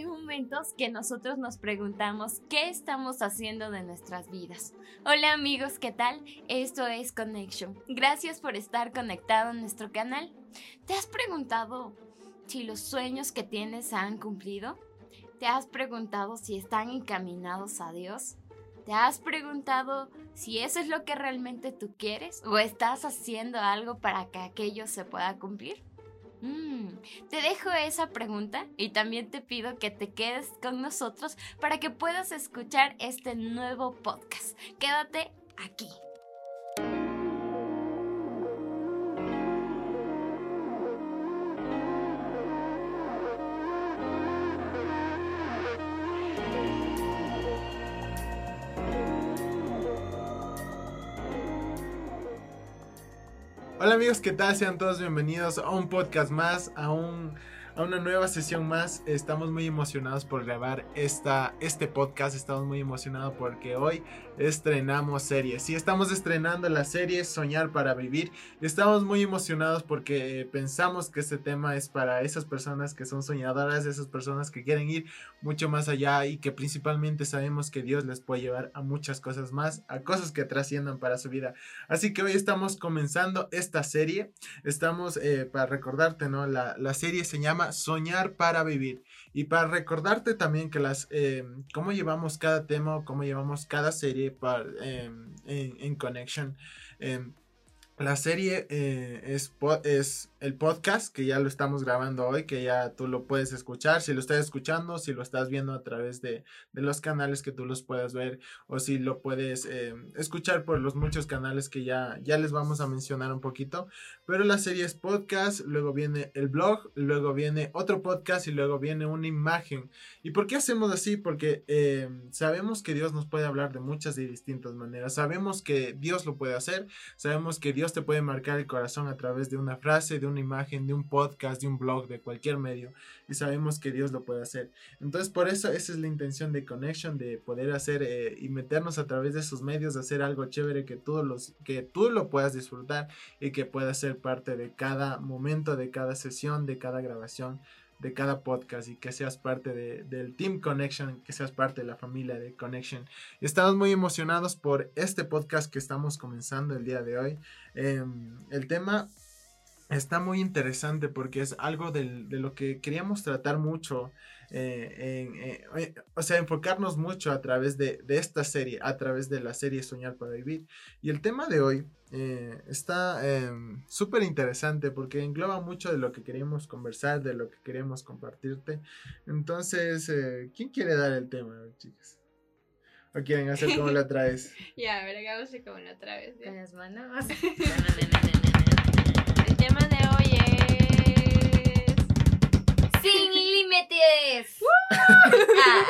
hay momentos que nosotros nos preguntamos qué estamos haciendo de nuestras vidas. Hola amigos, ¿qué tal? Esto es Connection. Gracias por estar conectado en nuestro canal. ¿Te has preguntado si los sueños que tienes se han cumplido? ¿Te has preguntado si están encaminados a Dios? ¿Te has preguntado si eso es lo que realmente tú quieres o estás haciendo algo para que aquello se pueda cumplir? Mm, te dejo esa pregunta y también te pido que te quedes con nosotros para que puedas escuchar este nuevo podcast. Quédate aquí. Hola amigos, ¿qué tal? Sean todos bienvenidos a un podcast más, a un a una nueva sesión más. Estamos muy emocionados por grabar este podcast. Estamos muy emocionados porque hoy estrenamos series. Sí, estamos estrenando la serie Soñar para Vivir. Estamos muy emocionados porque pensamos que este tema es para esas personas que son soñadoras, esas personas que quieren ir mucho más allá y que principalmente sabemos que Dios les puede llevar a muchas cosas más, a cosas que trasciendan para su vida. Así que hoy estamos comenzando esta serie. Estamos, eh, para recordarte, ¿no? La, la serie se llama Soñar para Vivir. Y para recordarte también que las, eh, cómo llevamos cada tema, cómo llevamos cada serie para, em, en, en, Connection. Em, la serie eh, es, es el podcast que ya lo estamos grabando hoy, que ya tú lo puedes escuchar, si lo estás escuchando, si lo estás viendo a través de, de los canales que tú los puedas ver o si lo puedes eh, escuchar por los muchos canales que ya, ya les vamos a mencionar un poquito. Pero la serie es podcast, luego viene el blog, luego viene otro podcast y luego viene una imagen. ¿Y por qué hacemos así? Porque eh, sabemos que Dios nos puede hablar de muchas y distintas maneras. Sabemos que Dios lo puede hacer, sabemos que Dios te puede marcar el corazón a través de una frase, de una imagen, de un podcast, de un blog, de cualquier medio. Y sabemos que Dios lo puede hacer. Entonces, por eso esa es la intención de Connection, de poder hacer eh, y meternos a través de esos medios, de hacer algo chévere que tú, los, que tú lo puedas disfrutar y que pueda ser parte de cada momento, de cada sesión, de cada grabación de cada podcast y que seas parte de, del Team Connection, que seas parte de la familia de Connection. Estamos muy emocionados por este podcast que estamos comenzando el día de hoy. Em, el tema está muy interesante porque es algo de lo que queríamos tratar mucho, eh, en, eh, eh, o sea, enfocarnos mucho a través de, de, esta serie, a través de la serie Soñar para Vivir. Y el tema de hoy está em, súper interesante porque engloba mucho de lo que queríamos conversar, de lo que queríamos compartirte. Entonces, ¿quién quiere dar el tema, chicas? ¿O quieren hacer como la otra vez? ya, a ver, hagamos como la otra vez. Con las manos. tema de ¡Sin límites! ah,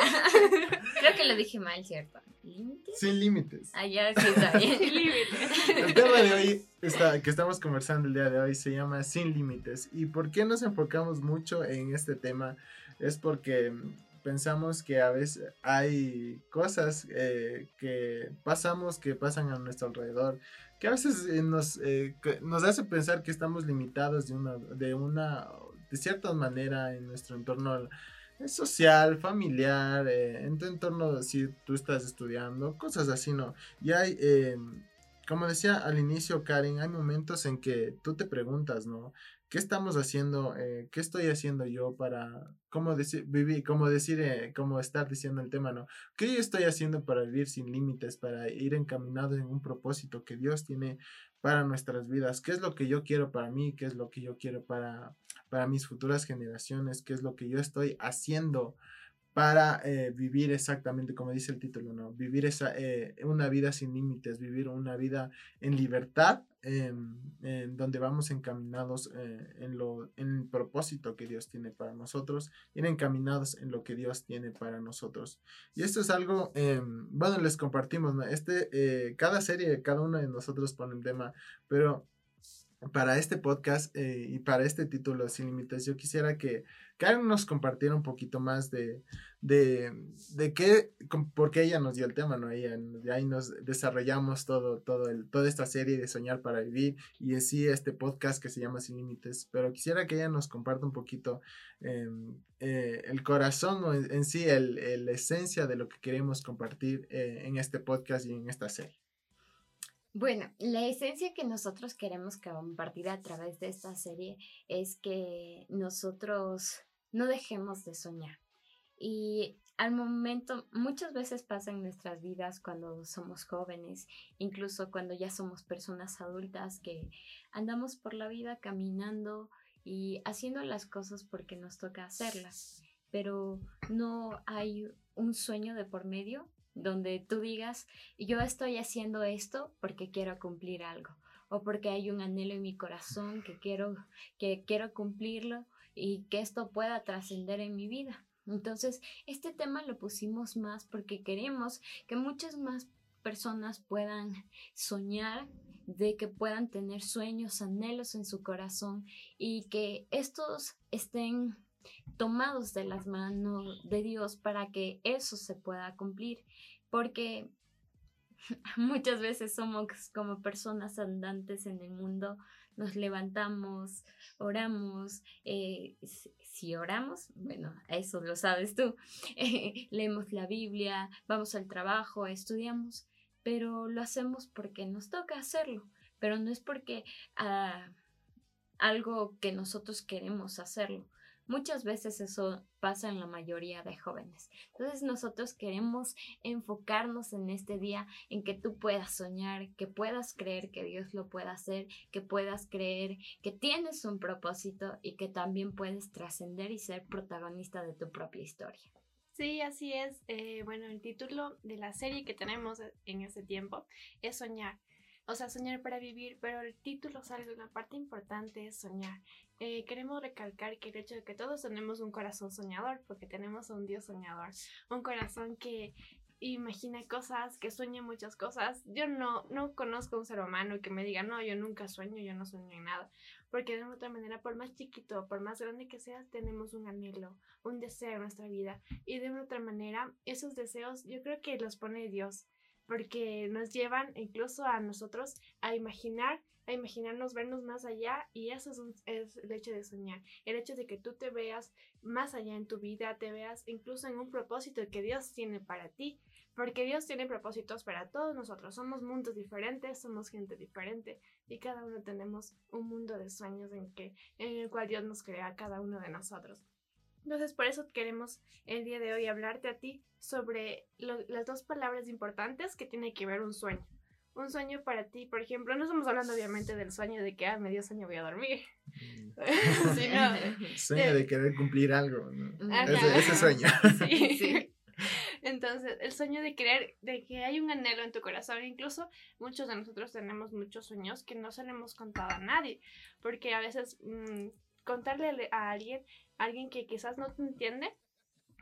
creo que lo dije mal, ¿cierto? ¿Límites? Sin límites. Ah, ya sí está bien. Sin límites. El tema de hoy está, que estamos conversando el día de hoy se llama Sin límites. ¿Y por qué nos enfocamos mucho en este tema? Es porque pensamos que a veces hay cosas eh, que pasamos, que pasan a nuestro alrededor, que a veces eh, nos, eh, nos hace pensar que estamos limitados de una, de una, de cierta manera en nuestro entorno eh, social, familiar, en tu entorno si tú estás estudiando, cosas así, ¿no? Y hay, como decía al inicio Karen, hay momentos en que tú te preguntas, ¿no? ¿Qué estamos haciendo? Eh, ¿Qué estoy haciendo yo para, cómo decir, vivir, cómo decir, eh, cómo estar diciendo el tema, ¿no? ¿Qué yo estoy haciendo para vivir sin límites, para ir encaminado en un propósito que Dios tiene para nuestras vidas? ¿Qué es lo que yo quiero para mí? ¿Qué es lo que yo quiero para, para mis futuras generaciones? ¿Qué es lo que yo estoy haciendo? Para eh, vivir exactamente como dice el título. Vivir esa, eh, una vida sin límites, vivir una vida en libertad, em, en donde vamos encaminados eh, en, lo, en el propósito que Dios tiene para nosotros, ir encaminados en lo que Dios tiene para nosotros. Y esto es algo, em, bueno, les compartimos. Este, cada serie, cada uno de nosotros pone un tema, pero para este podcast y para este título Sin Límites, yo quisiera que Karen nos compartiera un poquito más de, de, de qué, porque ella nos dio el tema, ¿no? Ella, de ahí nos desarrollamos todo, todo el, toda esta serie de Soñar para Vivir y en sí este podcast que se llama Sin Límites, pero quisiera que ella nos comparta un poquito em, eh, el corazón o en, sí, el, la esencia de lo que queremos compartir eh, en este podcast y en esta serie. Bueno, la esencia que nosotros queremos compartir a través de esta serie es que nosotros no dejemos de soñar. Y al momento, muchas veces pasa en nuestras vidas cuando somos jóvenes, incluso cuando ya somos personas adultas, que andamos por la vida caminando y haciendo las cosas porque nos toca hacerlas, pero no hay un sueño de por medio donde tú digas, yo estoy haciendo esto porque quiero cumplir algo o porque hay un anhelo en mi corazón que quiero que quiero cumplirlo y que esto pueda trascender en mi vida. Entonces, este tema lo pusimos más porque queremos que muchas más personas puedan soñar, de que puedan tener sueños, anhelos en su corazón y que estos estén tomados de las manos de Dios para que eso se pueda cumplir, porque muchas veces somos como personas andantes en el mundo, nos levantamos, oramos, eh, si oramos, bueno, eso lo sabes tú, leemos la Biblia, vamos al trabajo, estudiamos, pero lo hacemos porque nos toca hacerlo, pero no es porque ah, algo que nosotros queremos hacerlo, Muchas veces eso pasa en la mayoría de jóvenes. Entonces nosotros queremos enfocarnos en este día en que tú puedas soñar, que puedas creer que Dios lo pueda hacer, que puedas creer que tienes un propósito y que también puedes trascender y ser protagonista de tu propia historia. Sí, así es. Eh, bueno, el título de la serie que tenemos en este tiempo es Soñar. O sea, soñar para vivir, pero el título sale una parte importante es soñar. Eh, queremos recalcar que el hecho de que todos tenemos un corazón soñador, porque tenemos un Dios soñador, un corazón que imagina cosas, que sueña muchas cosas. Yo no, no conozco un ser humano que me diga, no, yo nunca sueño, yo no sueño en nada. Porque de otra manera, por más chiquito, por más grande que sea, tenemos un anhelo, un deseo en nuestra vida. Y de otra manera, esos deseos yo creo que los pone Dios, porque nos llevan incluso a nosotros a imaginar a imaginarnos vernos más allá y eso es, el hecho de soñar, el hecho de que tú te veas más allá en tu vida, te veas incluso en un propósito que Dios tiene para ti, porque Dios tiene propósitos para todos nosotros, somos mundos diferentes, somos gente diferente y cada uno tenemos un mundo de sueños en, que, en el cual Dios nos crea cada uno de nosotros. Entonces, por eso queremos el día de hoy hablarte a ti sobre las dos palabras importantes que tiene que ver un sueño un sueño para ti, por ejemplo, no estamos hablando obviamente del sueño de que, ah, medio sueño voy a dormir, mm. sueño de querer cumplir algo, ese, sueño. Sí, sí. Entonces, el sueño de querer, de que hay un anhelo en tu corazón, incluso muchos de nosotros tenemos muchos sueños que no se le hemos contado a nadie, porque a veces mm, contarle a alguien, alguien que quizás no te entiende,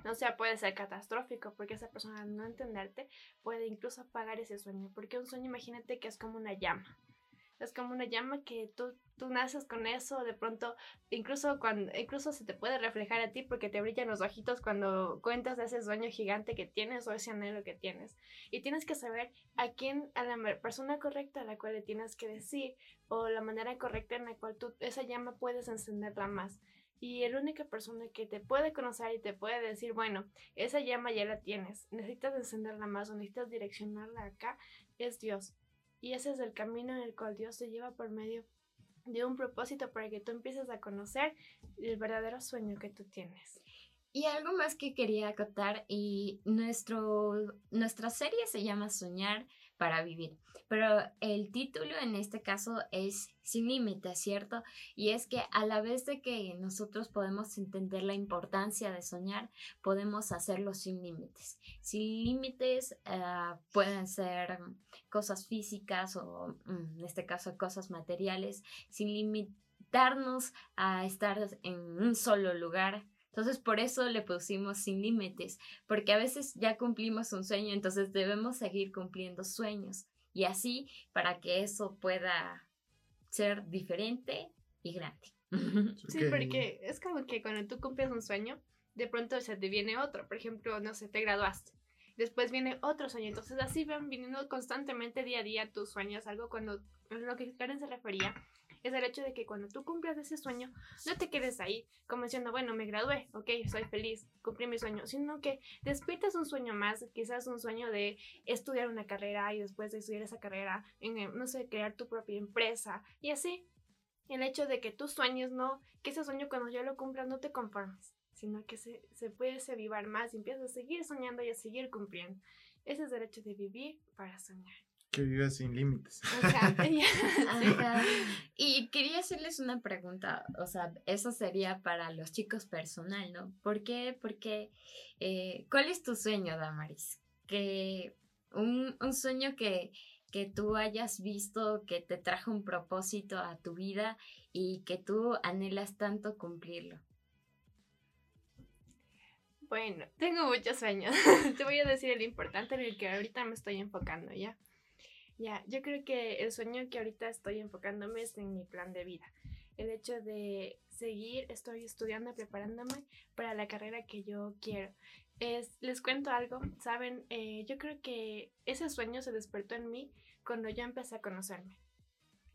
o sea, puede ser catastrófico porque esa persona no entenderte puede incluso apagar ese sueño. Porque un sueño, imagínate que es como una llama. Es como una llama que tú, tú naces con eso, de pronto, incluso cuando, incluso se te puede reflejar a ti porque te brillan los ojitos cuando cuentas de ese sueño gigante que tienes o ese anhelo que tienes. Y tienes que saber a quién, a la persona correcta a la cual le tienes que decir, o la manera correcta en la cual tú, esa llama puedes encenderla más. Y la única persona que te puede conocer y te puede decir, bueno, esa llama ya la tienes, necesitas encenderla más o necesitas direccionarla acá, es Dios. Y ese es el camino en el cual Dios te lleva por medio de un propósito para que tú empieces a conocer el verdadero sueño que tú tienes. Y algo más que quería acotar, y nuestro, nuestra serie se llama Soñar para vivir. Pero el título en este caso es Sin límites, ¿cierto? Y es que a la vez de que nosotros podemos entender la importancia de soñar, podemos hacerlo sin límites. Sin límites ah, pueden ser cosas físicas o mm, en este caso cosas materiales, sin limitarnos a estar en un solo lugar entonces por eso le pusimos sin límites, porque a veces ya cumplimos un sueño, entonces debemos seguir cumpliendo sueños. Y así, para que eso pueda ser diferente y grande. Sí, porque es como que cuando tú cumples un sueño, de pronto se te viene otro. Por ejemplo, no sé, te graduaste. Después viene otro sueño. Entonces así van viniendo constantemente día a día tus sueños. Algo cuando lo que Karen se refería es el hecho de que cuando tú cumplas ese sueño, no te quedes ahí como diciendo, bueno, me gradué, ok, soy feliz, cumplí mi sueño, sino que despiertas un sueño más, quizás un sueño de estudiar una carrera y después de estudiar esa carrera, en, no sé, crear tu propia empresa y así. El hecho de que tus sueños no, que ese sueño cuando ya lo cumplas no te conformes, sino que se, se puede avivar más y empiezas a seguir soñando y a seguir cumpliendo. Ese es el hecho de vivir para soñar. Que viva sin límites. Y quería hacerles una pregunta, o sea, eso sería para los chicos personal, ¿no? ¿Por qué? Porque, eh, ¿cuál es tu sueño, Damaris? Que un, un sueño que, que tú hayas visto que te trajo un propósito a tu vida y que tú anhelas tanto cumplirlo. Bueno, tengo muchos sueños. Te voy a decir el importante en el que ahorita me estoy enfocando, ¿ya? Ya, yo creo que el sueño que ahorita estoy enfocándome es en mi plan de vida. El hecho de seguir, estoy estudiando, preparándome para la carrera que yo quiero. Es, les cuento algo, saben, eh, yo creo que ese sueño se despertó en mí cuando yo empecé a conocerme.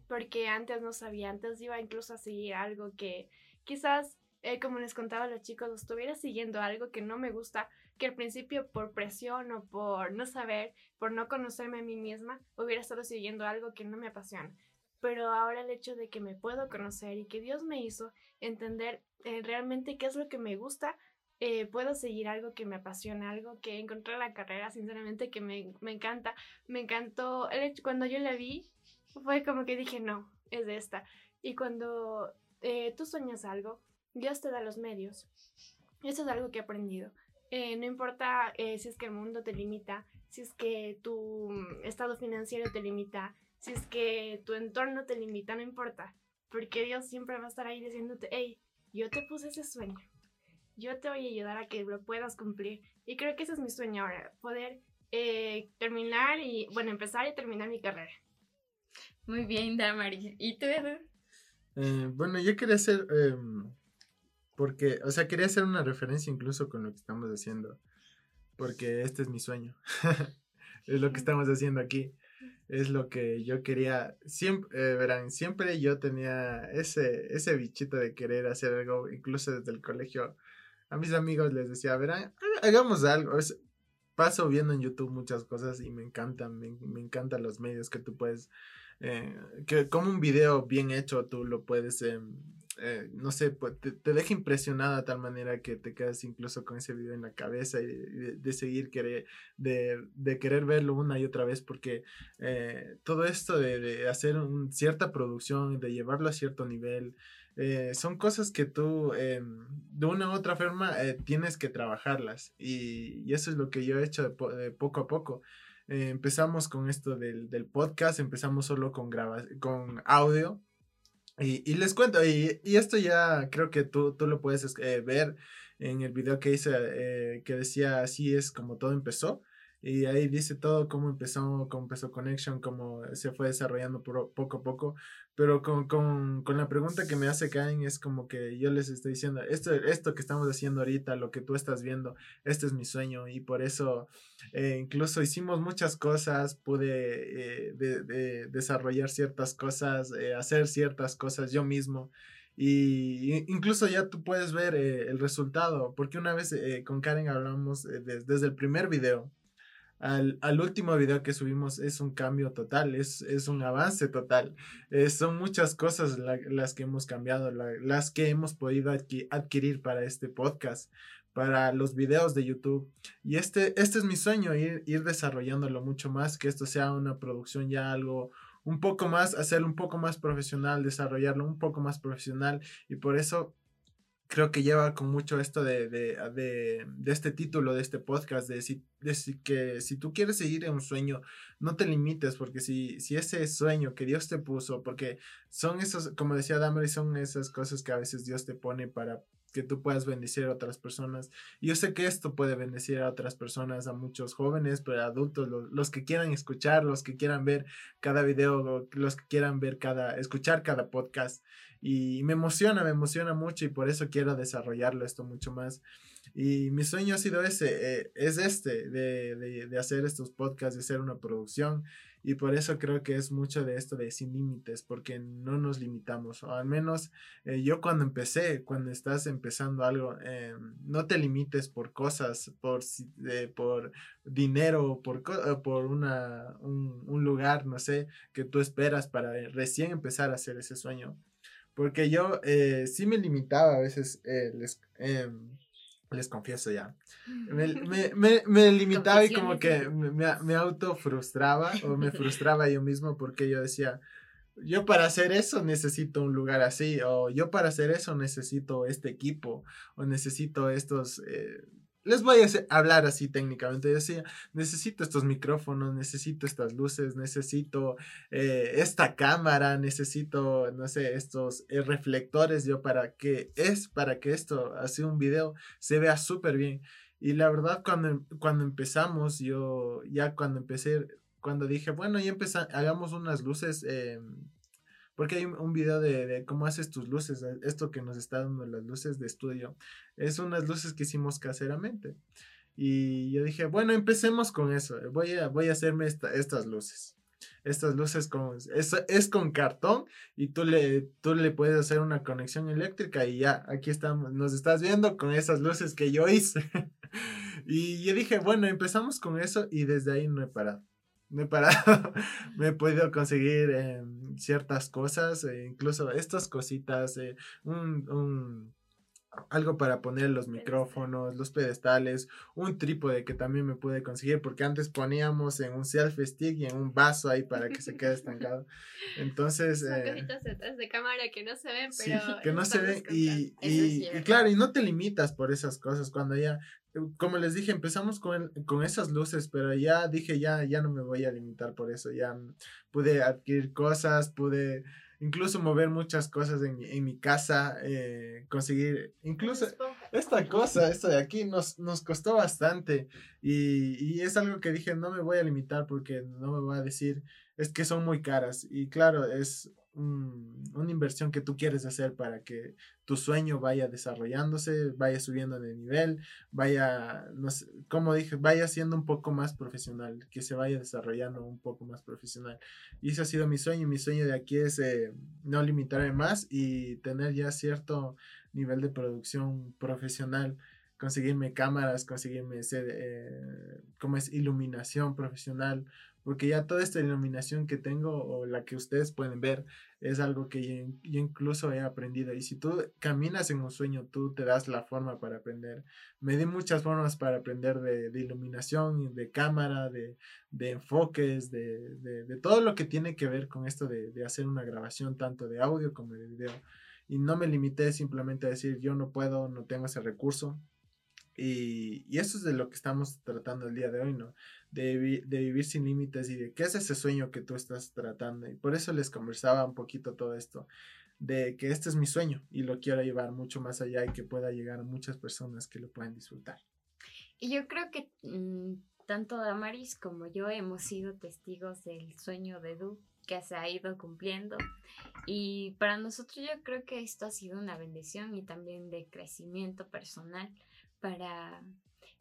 Porque antes no sabía, antes iba incluso a seguir algo que quizás, eh, como les contaba a los chicos, estuviera siguiendo algo que no me gusta, que al principio por presión o por no saber, por no conocerme a mí misma, hubiera estado siguiendo algo que no me apasiona. Pero ahora el hecho de que me puedo conocer y que Dios me hizo entender eh, realmente qué es lo que me gusta, eh, puedo seguir algo que me apasiona, algo que encontré en la carrera, sinceramente, que me, me encanta. Me encantó, el hecho, cuando yo la vi, fue como que dije, no, es de esta. Y cuando eh, tú sueñas algo, Dios te da los medios. Eso es algo que he aprendido. Eh, no importa eh, si es que el mundo te limita, si es que tu mm, estado financiero te limita, si es que tu entorno te limita, no importa, porque Dios siempre va a estar ahí diciéndote, hey, yo te puse ese sueño, yo te voy a ayudar a que lo puedas cumplir. Y creo que ese es mi sueño ahora, poder eh, terminar y, bueno, empezar y terminar mi carrera. Muy bien, Damaris. ¿Y tú, Edu? bueno, yo quería hacer em, porque, o sea, quería hacer una referencia incluso con lo que estamos haciendo. Porque este es mi sueño. es lo que estamos haciendo aquí. Es lo que yo quería. Siempre, eh, verán, siempre yo tenía ese, ese bichito de querer hacer algo, incluso desde el colegio. A mis amigos les decía, verán, hagamos algo. paso viendo en YouTube muchas cosas y me encantan, me, me encantan los medios que tú puedes. Eh, que como un video bien hecho tú lo puedes em, eh, no sé, pues, te, deja impresionada de tal manera que te quedas incluso con ese video en la cabeza y de, seguir querer, de, de, querer verlo una y otra vez porque eh, todo esto de, hacer un, cierta producción, de llevarlo a cierto nivel, eh, son cosas que tú de una u otra forma tienes que trabajarlas y, eso es lo que yo he hecho poco a poco. empezamos con esto del, del, podcast, empezamos solo con, con audio y, les cuento, y, y, esto ya creo que tú, tú lo puedes eh, ver en el video que hice eh, que decía así es como todo empezó. Y ahí dice todo cómo empezó, cómo empezó Connection, cómo se fue desarrollando poco a poco. Pero con, con, con, la pregunta que me hace Caen es como que yo les estoy diciendo, esto, esto que estamos haciendo ahorita, lo que tú estás viendo, este es mi sueño. Y por eso eh, incluso hicimos muchas cosas, pude eh, de, desarrollar ciertas cosas, eh, hacer ciertas cosas yo mismo. Y incluso ya tú puedes ver el resultado, porque una vez con Karen hablamos desde el primer video al, al, último video que subimos es un cambio total, es, es un avance total. Eh, son muchas cosas las que hemos cambiado, las que hemos podido adquirir para este podcast, para los videos de YouTube. Y este, este es mi sueño, ir, ir desarrollándolo mucho más, que esto sea una producción ya algo un poco más, hacerlo un poco más profesional, desarrollarlo un poco más profesional. Y por eso creo que lleva con mucho esto de, de, de, de este título de este podcast, de, si, de que si tú quieres seguir en un sueño, no te limites, porque si, si ese sueño que Dios te puso, porque son esos, como decía Damaris, son esas cosas que a veces Dios te pone para que tú puedas bendecir a otras personas. Yo sé que esto puede bendecir a otras personas, a muchos jóvenes, pero adultos, los, que quieran escuchar, los que quieran ver cada video, los que quieran ver cada, escuchar cada podcast. Y me emociona, me emociona mucho y por eso quiero desarrollarlo esto mucho más. Y mi sueño ha sido ese, eh, es este, de, de, de hacer estos podcasts, de hacer una producción y por eso creo que es mucho de esto de sin límites, porque no nos limitamos. O al menos eh, yo cuando empecé, cuando estás empezando algo, eh, no te limites por cosas, por, eh, por dinero, por, por una, un, un, lugar, no sé, que tú esperas para recién empezar a hacer ese sueño. Porque yo sí me limitaba a veces les, em, les confieso ya. Me, me, me, limitaba y como que me, me auto frustraba o me frustraba yo mismo porque yo decía, yo para hacer eso necesito un lugar así, o yo para hacer eso necesito este equipo, o necesito estos, eh, les voy a hablar así técnicamente. Decía, necesito estos micrófonos, necesito estas luces, necesito eh, esta cámara, necesito, no sé, estos eh, reflectores yo para que es, para que esto, así un video, se vea súper bien. Y la verdad, cuando, cuando empezamos, yo ya cuando empecé, cuando dije, bueno, ya empezamos, hagamos unas luces. Eh, porque hay un video de, cómo haces tus luces, esto que nos está dando las luces de estudio, es unas luces que hicimos caseramente. Y yo dije, bueno, empecemos con eso, voy a, voy a hacerme estas luces. Estas luces con, es, es con cartón y tú le, tú le puedes hacer una conexión eléctrica y ya, aquí estamos, nos estás viendo con esas luces que yo hice. y yo dije, bueno, empezamos con eso y desde ahí no he parado me he parado, me he podido conseguir em, ciertas cosas, e incluso estas cositas, eh, un, un, algo para poner los micrófonos, los pedestales, un trípode que también me pude conseguir porque antes poníamos en un selfie stick y en un vaso ahí para que se quede estancado. Entonces... Son eh, cositas detrás de cámara que no se ven, pero... Sí, que no se ven y, y, y, claro, y no te limitas por esas cosas cuando ya como les dije, empezamos con, con esas luces, pero ya dije, ya, ya no me voy a limitar por eso, ya pude adquirir cosas, pude incluso mover muchas cosas en, en mi casa, eh, conseguir, incluso esta cosa, esto de aquí, nos, nos costó bastante y, y es algo que dije, no me voy a limitar porque no me voy a decir, es que son muy caras y claro, es una inversión que tú quieres hacer para que tu sueño vaya desarrollándose, vaya subiendo de nivel, vaya, no sé, como dije, vaya siendo un poco más profesional, que se vaya desarrollando un poco más profesional. Y ese ha sido mi sueño. Mi sueño de aquí es eh, no limitarme más y tener ya cierto nivel de producción profesional conseguirme cámaras, conseguirme ser, eh, como es iluminación profesional, porque ya toda esta iluminación que tengo o la que ustedes pueden ver es algo que yo, incluso he aprendido. Y si tú caminas en un sueño, tú te das la forma para aprender. Me di muchas formas para aprender de, iluminación, de cámara, de, enfoques, de, de, todo lo que tiene que ver con esto de, de hacer una grabación tanto de audio como de video. Y no me limité simplemente a decir yo no puedo, no tengo ese recurso. Y, eso es de lo que estamos tratando el día de hoy, ¿no? De, de, vivir sin límites y de qué es ese sueño que tú estás tratando. Y por eso les conversaba un poquito todo esto, de que este es mi sueño y lo quiero llevar mucho más allá y que pueda llegar a muchas personas que lo puedan disfrutar. Y yo creo que mm, tanto Damaris como yo hemos sido testigos del sueño de Du que se ha ido cumpliendo. Y para nosotros yo creo que esto ha sido una bendición y también de crecimiento personal para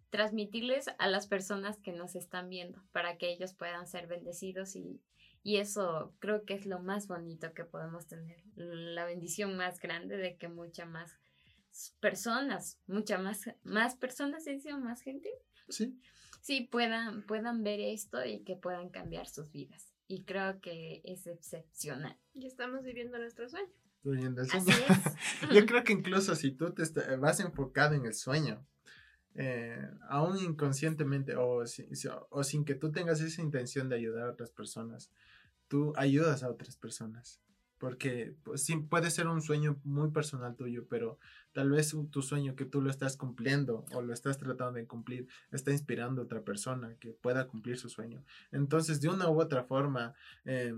transmitirles a las personas que nos están viendo, para que ellos puedan ser bendecidos y, y eso creo que es lo más bonito que podemos tener, la bendición más grande de que muchas más personas, muchas más, más personas, ¿se dice más gente? Sí. Sí, puedan, puedan ver esto y que puedan cambiar sus vidas. Y creo que es excepcional. Y estamos viviendo nuestro sueño. Yo creo que incluso si tú te vas enfocado en el sueño, eh, aún inconscientemente o, sin que tú tengas esa intención de ayudar a otras personas, tú ayudas a otras personas. Porque pues, sí, puede ser un sueño muy personal tuyo, pero tal vez tu sueño que tú lo estás cumpliendo o lo estás tratando de cumplir está inspirando a otra persona que pueda cumplir su sueño. Entonces, de una u otra forma, eh,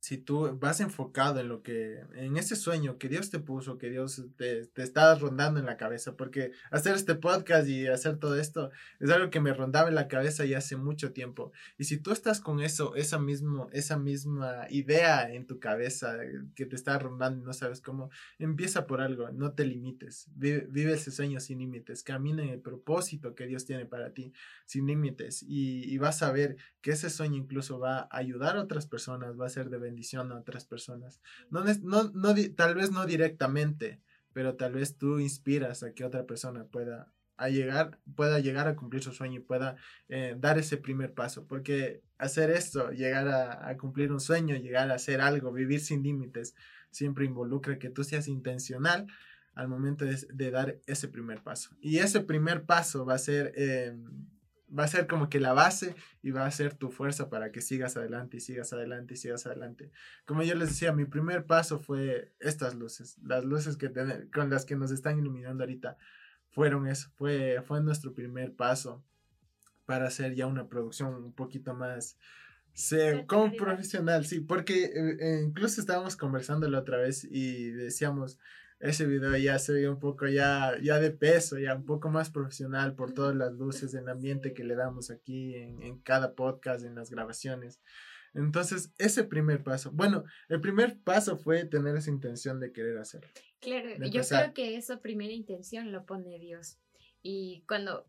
si tú vas enfocado en lo que, en ese sueño que Dios te puso, que Dios te, te está rondando en la cabeza, porque hacer este podcast y hacer todo esto es algo que me rondaba en la cabeza ya hace mucho tiempo. Y si tú estás con eso, esa, mismo, esa misma idea en tu cabeza que te está rondando y no sabes cómo, empieza por algo, no te limites, vive, vive ese sueño sin límites, camina en el propósito que Dios tiene para ti sin límites y, y vas a ver que ese sueño incluso va a ayudar a otras personas, va a ser de bendición a otras personas. No, no, no, tal vez no directamente, pero tal vez tú inspiras a que otra persona pueda a llegar, pueda llegar a cumplir su sueño y pueda eh, dar ese primer paso. Porque hacer esto, llegar a, cumplir un sueño, llegar a hacer algo, vivir sin límites, siempre involucra que tú seas intencional al momento de, dar ese primer paso. Y ese primer paso va a ser em, va a ser como que la base y va a ser tu fuerza para que sigas adelante y sigas adelante y sigas adelante. Como yo les decía, mi primer paso fue estas luces, las luces que con las que nos están iluminando ahorita fueron eso, fue, fue nuestro primer paso para hacer ya una producción un poquito más como profesional, sí, porque eh, eh, incluso estábamos conversando la otra vez y decíamos, ese video ya se ve un poco ya, ya de peso, ya un poco más profesional por todas las luces, el ambiente que le damos aquí en, en cada podcast, en las grabaciones. Entonces, ese primer paso, bueno, el primer paso fue tener esa intención de querer hacerlo. Claro, yo creo que esa primera intención lo pone Dios. Y cuando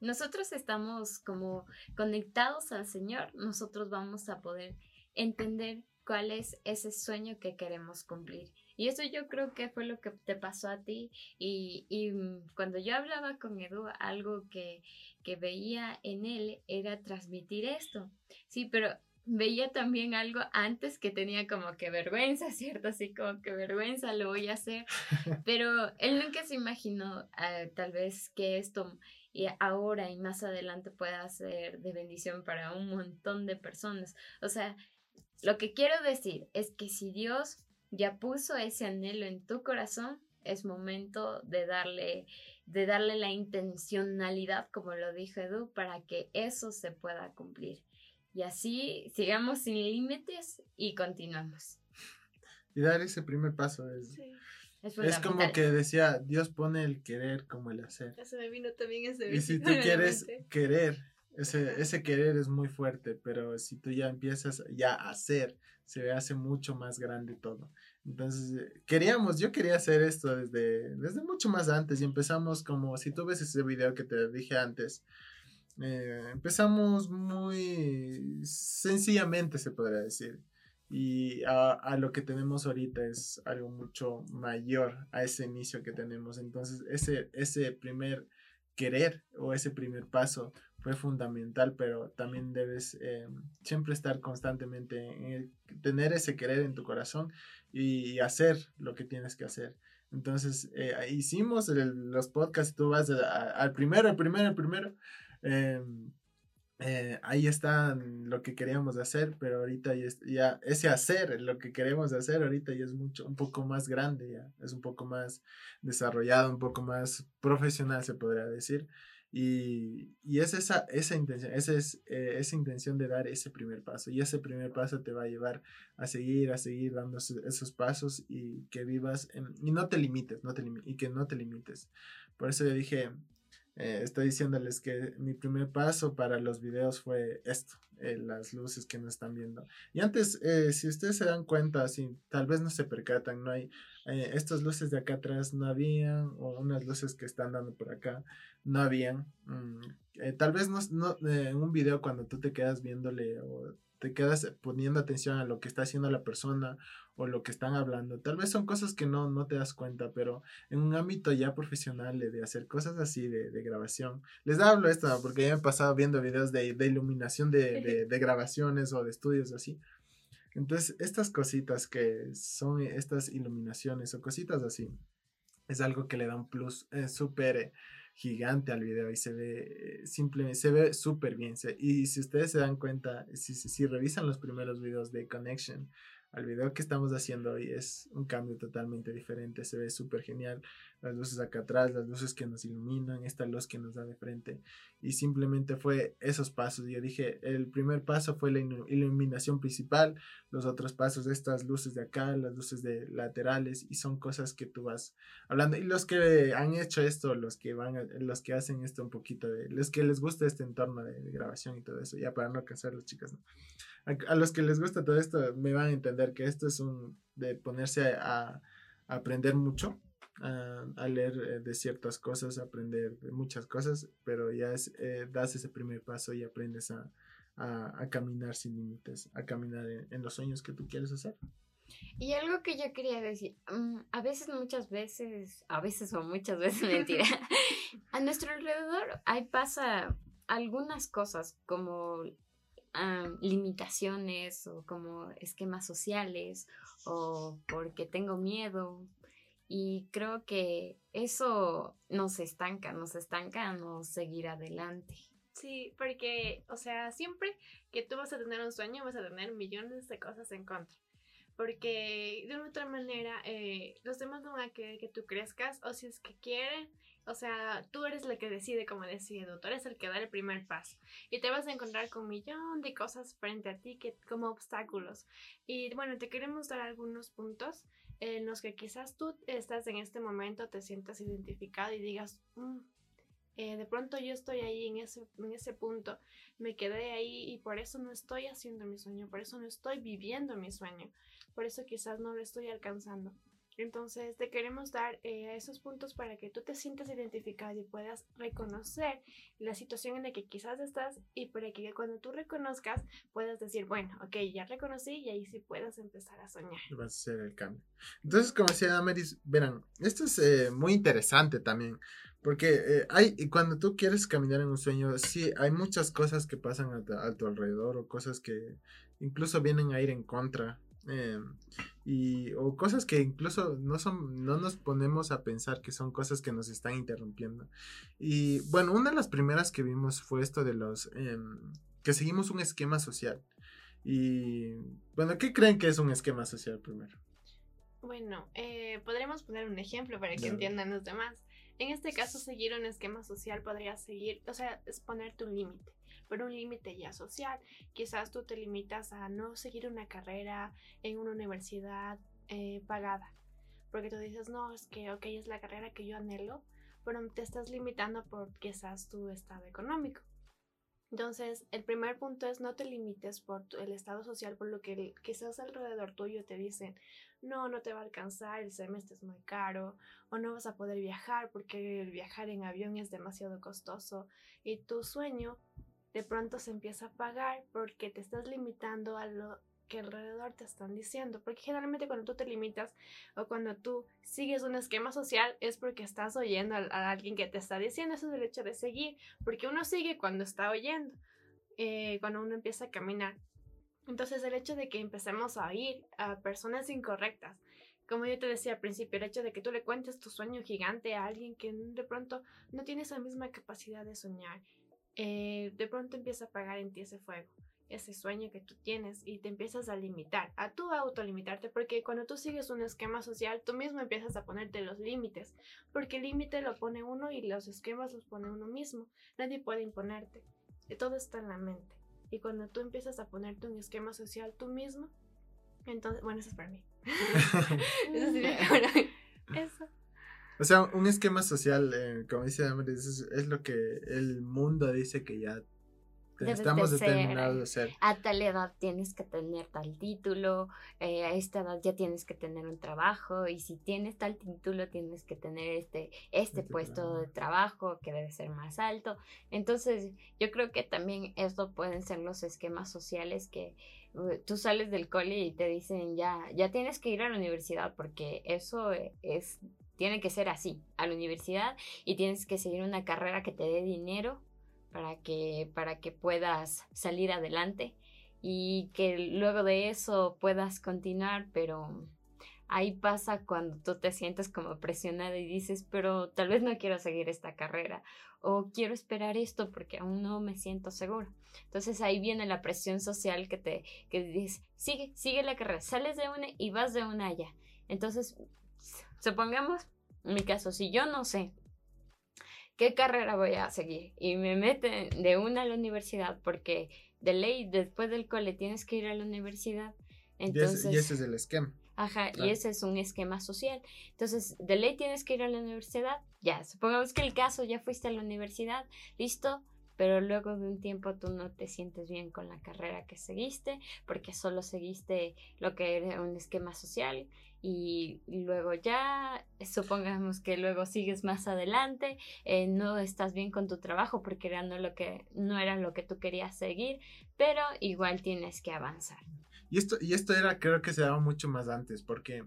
nosotros estamos como conectados al Señor, nosotros vamos a poder entender cuál es ese sueño que queremos cumplir. Y eso yo creo que fue lo que te pasó a ti. Y, y mm, cuando yo hablaba con Edu, algo que, que veía en él era transmitir esto. Sí, pero veía también algo antes que tenía como que vergüenza, ¿cierto? Así como que vergüenza, lo voy a hacer. Pero él nunca se imaginó uh, tal vez que esto y ahora y más adelante pueda ser de bendición para un montón de personas. O sea, lo que quiero decir es que si Dios ya puso ese anhelo en tu corazón, es momento de darle, de darle la intencionalidad, como lo dijo Edu, para que eso se pueda cumplir. Y así sigamos sin límites y continuamos. Y dar ese primer paso es, es, como que decía, Dios pone el querer como el hacer. Eso me vino también ese Y si tú quieres querer, ese, ese querer es muy fuerte, pero si tú ya empiezas ya a hacer, se hace mucho más grande todo. Entonces, eh, queríamos, yo quería hacer esto desde, desde mucho más antes y empezamos como, si tú ves ese video que te dije antes, eh, empezamos muy sencillamente, se podría decir. Y a, a, lo que tenemos ahorita es algo mucho mayor a ese inicio que tenemos. Entonces, ese, ese primer querer o ese primer paso fue fundamental, pero también debes eh, siempre estar constantemente en tener ese querer en tu corazón y hacer lo que tienes que hacer. Entonces, eh, hicimos los podcasts, tú vas al primero, el primero, el primero. Eh, ahí está lo que queríamos hacer, pero ahorita ya, ese hacer, lo que queremos hacer ahorita ya es mucho, un poco más grande, ya es un poco más desarrollado, un poco más profesional, se podría decir. Y, y es esa, esa intención, esa es eh, esa intención de dar ese primer paso. Y ese primer paso te va a llevar a seguir, a seguir dando esos pasos y que vivas y no te limites, no te y que no te limites. Por eso yo dije, eh, estoy diciéndoles que mi primer paso para los videos fue esto, eh, las luces que nos están viendo. Y antes, eh, si ustedes se dan cuenta, si tal vez no se percatan, no hay, estas luces de acá atrás no habían, o unas luces que están dando por acá, no habían. Mm, tal vez no, no en un video cuando tú te quedas viéndole o te quedas poniendo atención a lo que está haciendo la persona o lo que están hablando. Tal vez son cosas que no, no te das cuenta, pero en un ámbito ya profesional de, hacer cosas así de, de, grabación. Les hablo esto porque ya he pasado viendo videos de, de iluminación de, de, grabaciones o de estudios así. Entonces, estas cositas que son estas iluminaciones o cositas así, es algo que le da un plus eh, súper... Gigante al video y se ve simplemente, se ve súper bien. y si ustedes se dan cuenta, si, si, revisan los primeros videos de Connection, al video que estamos haciendo hoy es un cambio totalmente diferente, se ve súper genial. Las luces acá atrás, las luces que nos iluminan, esta luz que nos da de frente. Y simplemente fue esos pasos. Yo dije, el primer paso fue la iluminación principal, los otros pasos, estas luces de acá, las luces de laterales, y son cosas que tú vas hablando. Y los que han hecho esto, los que van, los que hacen esto un poquito de, los que les gusta este entorno de, grabación y todo eso, ya para no cansar los chicas, a, los que les gusta todo esto, me van a entender que esto es un, de ponerse a aprender mucho a, leer eh, de ciertas cosas, aprender de muchas cosas, pero ya es, eh, das ese primer paso y aprendes a, a, caminar sin límites, a caminar en, los sueños que tú quieres hacer. Y algo que yo quería decir, mm, a veces, muchas veces, a veces o muchas veces, mentira, a nuestro alrededor hay pasa algunas cosas como limitaciones o como esquemas sociales o porque tengo miedo y creo que eso nos estanca, nos estanca a no seguir adelante. Sí, porque, o sea, siempre que tú vas a tener un sueño, vas a tener millones de cosas en contra. Porque de una otra manera, eh, los demás no van a querer que tú crezcas, o si es que quieren, o sea, tú eres la que decide como decide, tú eres el que da el primer paso. Y te vas a encontrar con un millón de cosas frente a ti que, como obstáculos. Y bueno, te queremos dar algunos puntos en los que quizás tú estás en este momento, te sientas identificado y digas, mm, eh, de pronto yo estoy ahí en ese, en ese punto, me quedé ahí y por eso no estoy haciendo mi sueño, por eso no estoy viviendo mi sueño, por eso quizás no lo estoy alcanzando. Entonces te queremos dar eh, esos puntos para que tú te sientas identificado y puedas reconocer la situación en la que quizás estás y para que cuando tú reconozcas puedas decir, bueno, ok, ya reconocí y ahí sí puedas empezar a soñar. Vas a hacer el cambio. Entonces, como decía Damaris, verán, esto es eh, muy interesante también. Porque eh, hay, cuando tú quieres caminar en un sueño, sí, hay muchas cosas que pasan a, a tu alrededor o cosas que incluso vienen a ir en contra Em, y, o cosas que incluso no son, no nos ponemos a pensar que son cosas que nos están interrumpiendo. Y bueno, una de las primeras que vimos fue esto de los em, que seguimos un esquema social. Y bueno, ¿qué creen que es un esquema social primero? Bueno, eh, podremos poner un ejemplo para que entiendan los demás. En este caso, seguir un esquema social podría seguir, o sea, es poner tu límite pero un límite ya social. Quizás tú te limitas a no seguir una carrera en una universidad eh, pagada, porque tú dices, no, es que, ok, es la carrera que yo anhelo, pero te estás limitando por quizás tu estado económico. Entonces, el primer punto es no te limites por el estado social, por lo que quizás alrededor tuyo te dicen, no, no te va a alcanzar, el semestre es muy caro, o no vas a poder viajar porque viajar en avión es demasiado costoso, y tu sueño de pronto se empieza a pagar porque te estás limitando a lo que alrededor te están diciendo. Porque generalmente cuando tú te limitas o cuando tú sigues un esquema social es porque estás oyendo a, alguien que te está diciendo. Eso es el hecho de seguir. Porque uno sigue cuando está oyendo. Eh, cuando uno empieza a caminar. Entonces el hecho de que empecemos a oír a personas incorrectas. Como yo te decía al principio, el hecho de que tú le cuentes tu sueño gigante a alguien que de pronto no tiene esa misma capacidad de soñar eh, de pronto empieza a apagar en ti ese fuego, ese sueño que tú tienes y te empiezas a limitar, a tú autolimitarte, porque cuando tú sigues un esquema social, tú mismo empiezas a ponerte los límites, porque el límite lo pone uno y los esquemas los pone uno mismo, nadie puede imponerte, todo está en la mente. Y cuando tú empiezas a ponerte un esquema social tú mismo, entonces, bueno, eso es para mí. eso sería para mí. Eso. O sea, un esquema social, eh, como dice Damaris, es, lo que el mundo dice que ya estamos determinados de ser. A tal edad tienes que tener tal título, eh, a esta edad ya tienes que tener un trabajo y si tienes tal título tienes que tener este, este, este puesto de trabajo que debe ser más alto. Entonces yo creo que también esto pueden ser los esquemas sociales que uh, tú sales del cole y te dicen ya, ya tienes que ir a la universidad porque eso es tiene que ser así, a la universidad y tienes que seguir una carrera que te dé dinero para que, para que puedas salir adelante y que luego de eso puedas continuar, pero ahí pasa cuando tú te sientes como presionada y dices, pero tal vez no quiero seguir esta carrera o quiero esperar esto porque aún no me siento seguro. Entonces ahí viene la presión social que te que dice, sigue, sigue la carrera, sales de una y vas de una allá. Entonces supongamos, en mi caso, si yo no sé qué carrera voy a seguir y me meten de una a la universidad, porque de ley después del cole tienes que ir a la universidad. Entonces, y, ese, es el esquema. Ajá, y ese es un esquema social. Entonces, de ley tienes que ir a la universidad, ya, supongamos que el caso ya fuiste a la universidad, listo, pero luego de un tiempo tú no te sientes bien con la carrera que seguiste, porque solo seguiste lo que era un esquema social y luego ya, supongamos que luego sigues más adelante, eh, no estás bien con tu trabajo porque era no, lo que, no era lo que tú querías seguir, pero igual tienes que avanzar. Y esto, y esto era, creo que se daba mucho más antes, porque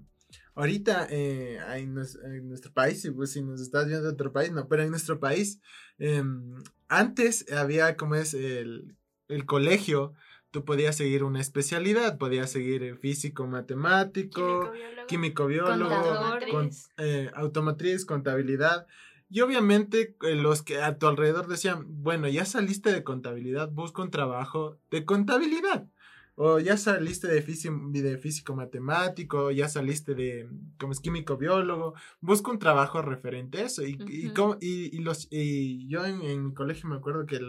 ahorita eh, en, nuestro país, pues si nos estás viendo de otro país, no, pero en nuestro país, em, antes había como es el, el colegio, tú podías seguir una especialidad, podías seguir físico, matemático, químico, biólogo, eh, automotriz, contabilidad. Y obviamente eh, los que a tu alrededor decían, bueno, ya saliste de contabilidad, busca un trabajo de contabilidad o ya saliste de físico, de físico matemático, ya saliste de como es químico biólogo, busca un trabajo referente a eso. Y, y, los, y yo en, mi colegio me acuerdo que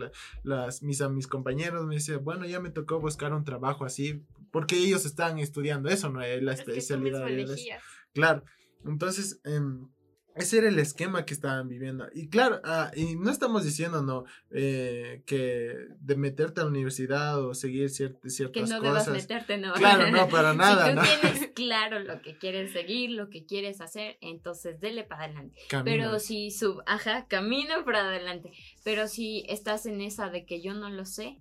las, mis, mis compañeros me decían, bueno, ya me tocó buscar un trabajo así, porque ellos están estudiando eso, ¿no? La especialidad. Claro. Entonces, eh, ese era el esquema que estaban viviendo. Y claro, ah, y no estamos diciendo, no, eh, que de meterte a la universidad o seguir ciertas cosas. Que no debas meterte, no. Claro, no, para nada. si tú tienes claro lo que quieres seguir, lo que quieres hacer, entonces dele para adelante. Pero si sub, ajá, camino para adelante. Pero si estás en esa de que yo no lo sé,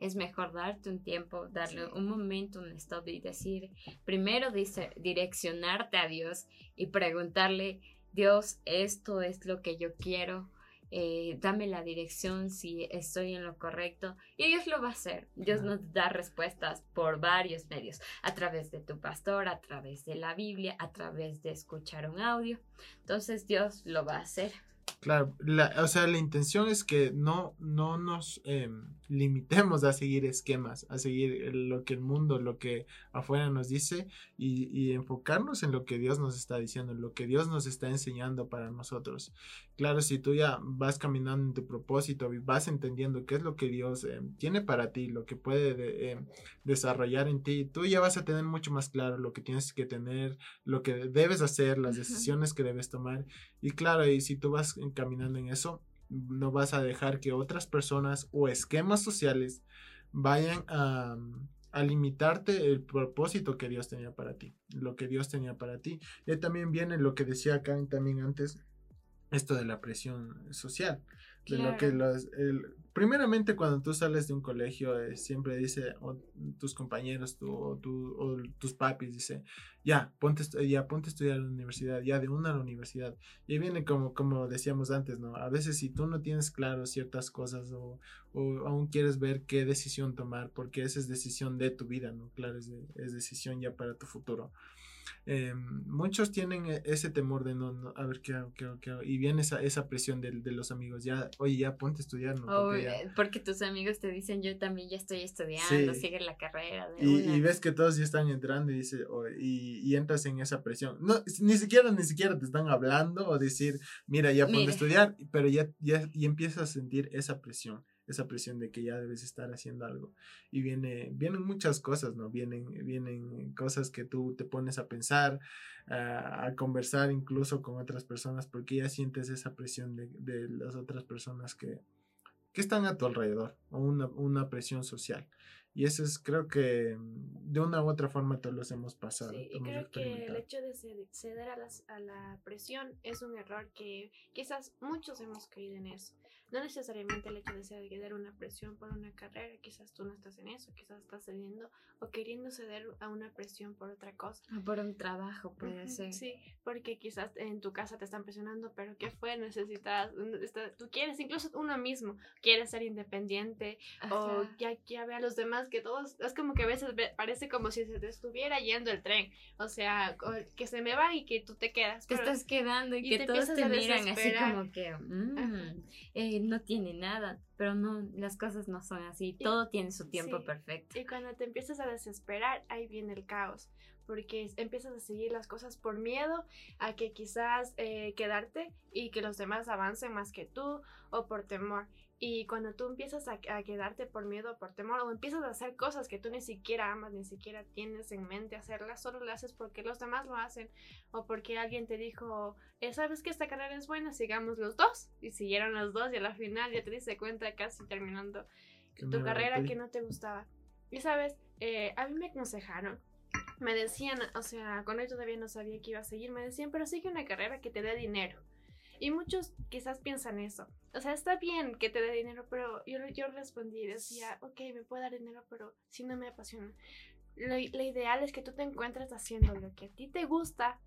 es mejor darte un tiempo, darle un momento, un stop y decir, primero dice, direccionarte a Dios y preguntarle Dios, esto es lo que yo quiero, eh, dame la dirección si estoy en lo correcto. Y Dios lo va a hacer. Dios nos da respuestas por varios medios, a través de tu pastor, a través de la Biblia, a través de escuchar un audio. Entonces Dios lo va a hacer. Claro, o sea, la intención es que no, no nos em, limitemos a seguir esquemas, a seguir lo que el mundo, lo que afuera nos dice y, y, enfocarnos en lo que Dios nos está diciendo, en lo que Dios nos está enseñando para nosotros. Claro, si tú ya vas caminando en tu propósito y vas entendiendo qué es lo que Dios em, tiene para ti, lo que puede em, desarrollar en ti, tú ya vas a tener mucho más claro lo que tienes que tener, lo que debes hacer, las decisiones que debes tomar. Y claro, y si tú vas caminando en eso, no vas a dejar que otras personas o esquemas sociales vayan a, limitarte el propósito que Dios tenía para ti, lo que Dios tenía para ti. Y también viene lo que decía acá también antes, esto de la presión social, de lo que los, el, primeramente cuando tú sales de un colegio eh, siempre dice tus compañeros tu, o, tu, o tus papis dice ya ponte ya ponte a estudiar a la universidad ya de una a la universidad y viene como como decíamos antes no a veces si tú no tienes claro ciertas cosas o, o aún quieres ver qué decisión tomar porque esa es decisión de tu vida no claro es, es decisión ya para tu futuro eh, muchos tienen e, ese temor de no, a ver qué qué y viene esa, esa presión de, de, los amigos, ya, oye, ya ponte a estudiar, ¿no? Porque, eh, porque, tus amigos te dicen, yo también ya estoy estudiando, sigue la carrera. y, ves que todos ya están entrando y, dice, y, y, entras en esa presión. No, ni siquiera, ni siquiera te están hablando o decir, mira, ya ponte a estudiar, pero ya, ya y empiezas a sentir esa presión esa presión de que ya debes estar haciendo algo. Y viene, vienen muchas cosas, ¿no? Vienen, vienen cosas que tú te pones a pensar, a, conversar incluso con otras personas, porque ya sientes esa presión de, de las otras personas que, que están a tu alrededor, o una, una presión social. Y eso es, creo que de una u otra forma todos los hemos pasado. Sí, y creo que el hecho de ceder a, las, a la presión es un error que quizás muchos hemos caído en eso. No necesariamente el hecho de ceder una presión por una carrera, quizás tú no estás en eso, quizás estás cediendo o queriendo ceder a una presión por otra cosa. O por un trabajo, puede ser. Sí, porque quizás en tu casa te están presionando, pero ¿qué fue? Necesitas, tú quieres, incluso uno mismo, quieres ser independiente o ya, ya ve a los demás que todos, es como que a veces parece como si se te estuviera yendo el tren, o sea, que se me va y que tú te quedas. Que estás quedando y, que todos te miran así como que... Mm, eh, no tiene nada, pero no, las cosas no son así, todo tiene su tiempo perfecto. Y cuando te empiezas a desesperar, ahí viene el caos, porque empiezas a seguir las cosas por miedo a que quizás eh, quedarte y que los demás avancen más que tú o por temor. Y cuando tú empiezas a, quedarte por miedo o por temor o empiezas a hacer cosas que tú ni siquiera amas, ni siquiera tienes en mente hacerlas, solo lo haces porque los demás lo hacen o porque alguien te dijo, eh, sabes que esta carrera es buena, sigamos los dos. Y siguieron los dos y a la final ya te diste cuenta casi terminando tu carrera que no te gustaba. Y sabes, eh, a mí me aconsejaron me decían, o sea, con él todavía no sabía que iba a seguir, me decían, pero sigue una carrera que te dé dinero. Y muchos quizás piensan eso. O sea, está bien que te dé dinero, pero yo, yo respondí decía, ok, me puede dar dinero, pero si no me apasiona. Lo, lo ideal es que tú te encuentres haciendo lo que a ti te gusta,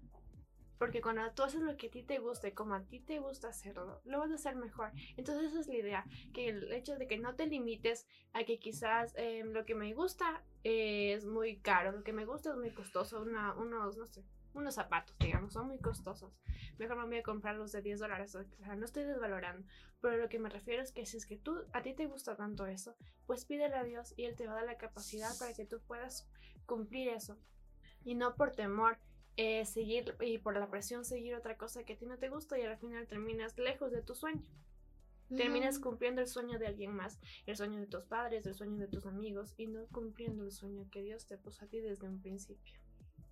porque cuando tú haces lo que a ti te gusta y como a ti te gusta hacerlo, lo vas a hacer mejor. Entonces esa es la idea, que el hecho de que no te limites a que quizás em, lo que me gusta es muy caro, lo que me gusta es muy costoso, unos, no sé, unos zapatos, digamos, son muy costosos. Mejor me voy a comprar los de 10 dólares, o sea, no estoy desvalorando, pero lo que me refiero es que si es que tú, a ti te gusta tanto eso, pues pídele a Dios y Él te va a dar la capacidad para que tú puedas cumplir eso. Y no por temor eh, seguir y por la presión seguir otra cosa que a ti no te gusta y al final terminas lejos de tu sueño. Terminas cumpliendo el sueño de alguien más, el sueño de tus padres, el sueño de tus amigos y no cumpliendo el sueño que Dios te puso a ti desde un principio.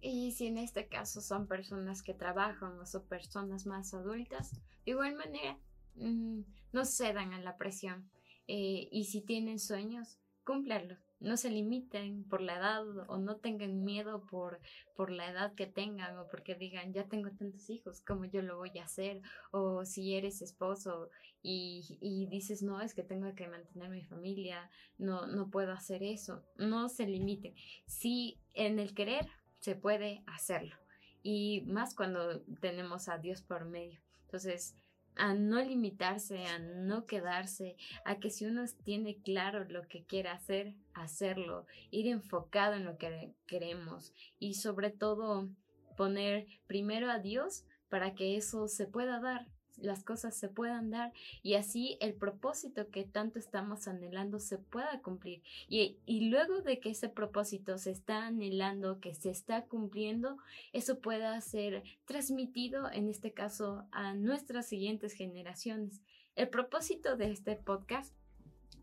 Y si en este caso son personas que trabajan o son personas más adultas, de igual manera, mm, no cedan a la presión. Eh, y si tienen sueños, cúmplanlos no se limiten por la edad o no tengan miedo por, por la edad que tengan o porque digan, ya tengo tantos hijos, ¿cómo yo lo voy a hacer? O si eres esposo y, y dices, no, es que tengo que mantener mi familia, no, no puedo hacer eso. No se limiten. Si en el querer se puede hacerlo. Y más cuando tenemos a Dios por medio. Entonces, a no limitarse, a no quedarse, a que si uno tiene claro lo que quiere hacer, hacerlo, ir enfocado en lo que queremos y sobre todo poner primero a Dios para que eso se pueda dar las cosas se puedan dar y así el propósito que tanto estamos anhelando se pueda cumplir. Y, y, luego de que ese propósito se está anhelando, que se está cumpliendo, eso pueda ser transmitido, en este caso, a nuestras siguientes generaciones. El propósito de este podcast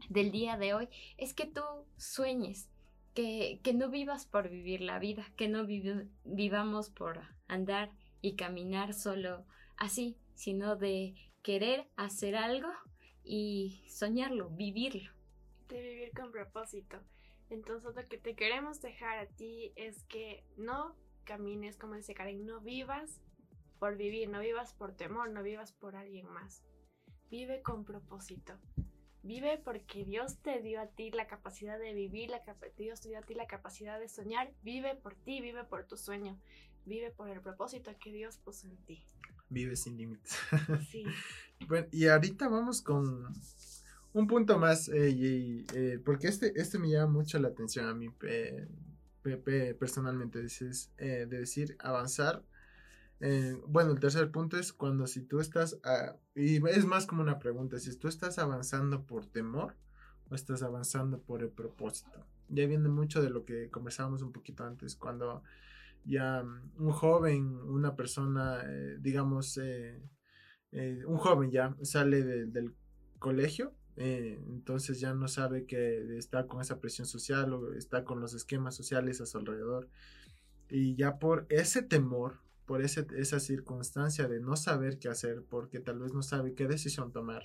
del día de hoy es que tú sueñes, que, que no vivas por vivir la vida, que no vivamos por andar y caminar solo así, sino de querer hacer algo y soñarlo, vivirlo. De vivir con propósito. Entonces lo que te queremos dejar a ti es que no camines, como dice Karen, no vivas por vivir, no vivas por temor, no vivas por alguien más. Vive con propósito. Vive porque Dios te dio a ti la capacidad de vivir, la Dios te dio a ti la capacidad de soñar. Vive por ti, vive por tu sueño, vive por el propósito que Dios puso en ti vive sin límites. Sí. bueno, y ahorita vamos con un punto más, eh, eh, porque este, este me llama mucho la atención a mí, Pepe, personalmente, dices, eh, de decir avanzar. bueno, el tercer punto es cuando si tú estás, y es más como una pregunta, si tú estás avanzando por temor o estás avanzando por el propósito. Ya viene mucho de lo que conversábamos un poquito antes, cuando ya mm, un joven, una persona, eh, digamos, eh, eh, un joven ya sale del colegio, entonces ya no sabe que está con esa presión social o está con los esquemas sociales a su alrededor. Y ya por ese temor, por ese, esa circunstancia de no saber qué hacer, porque tal vez no sabe qué decisión tomar,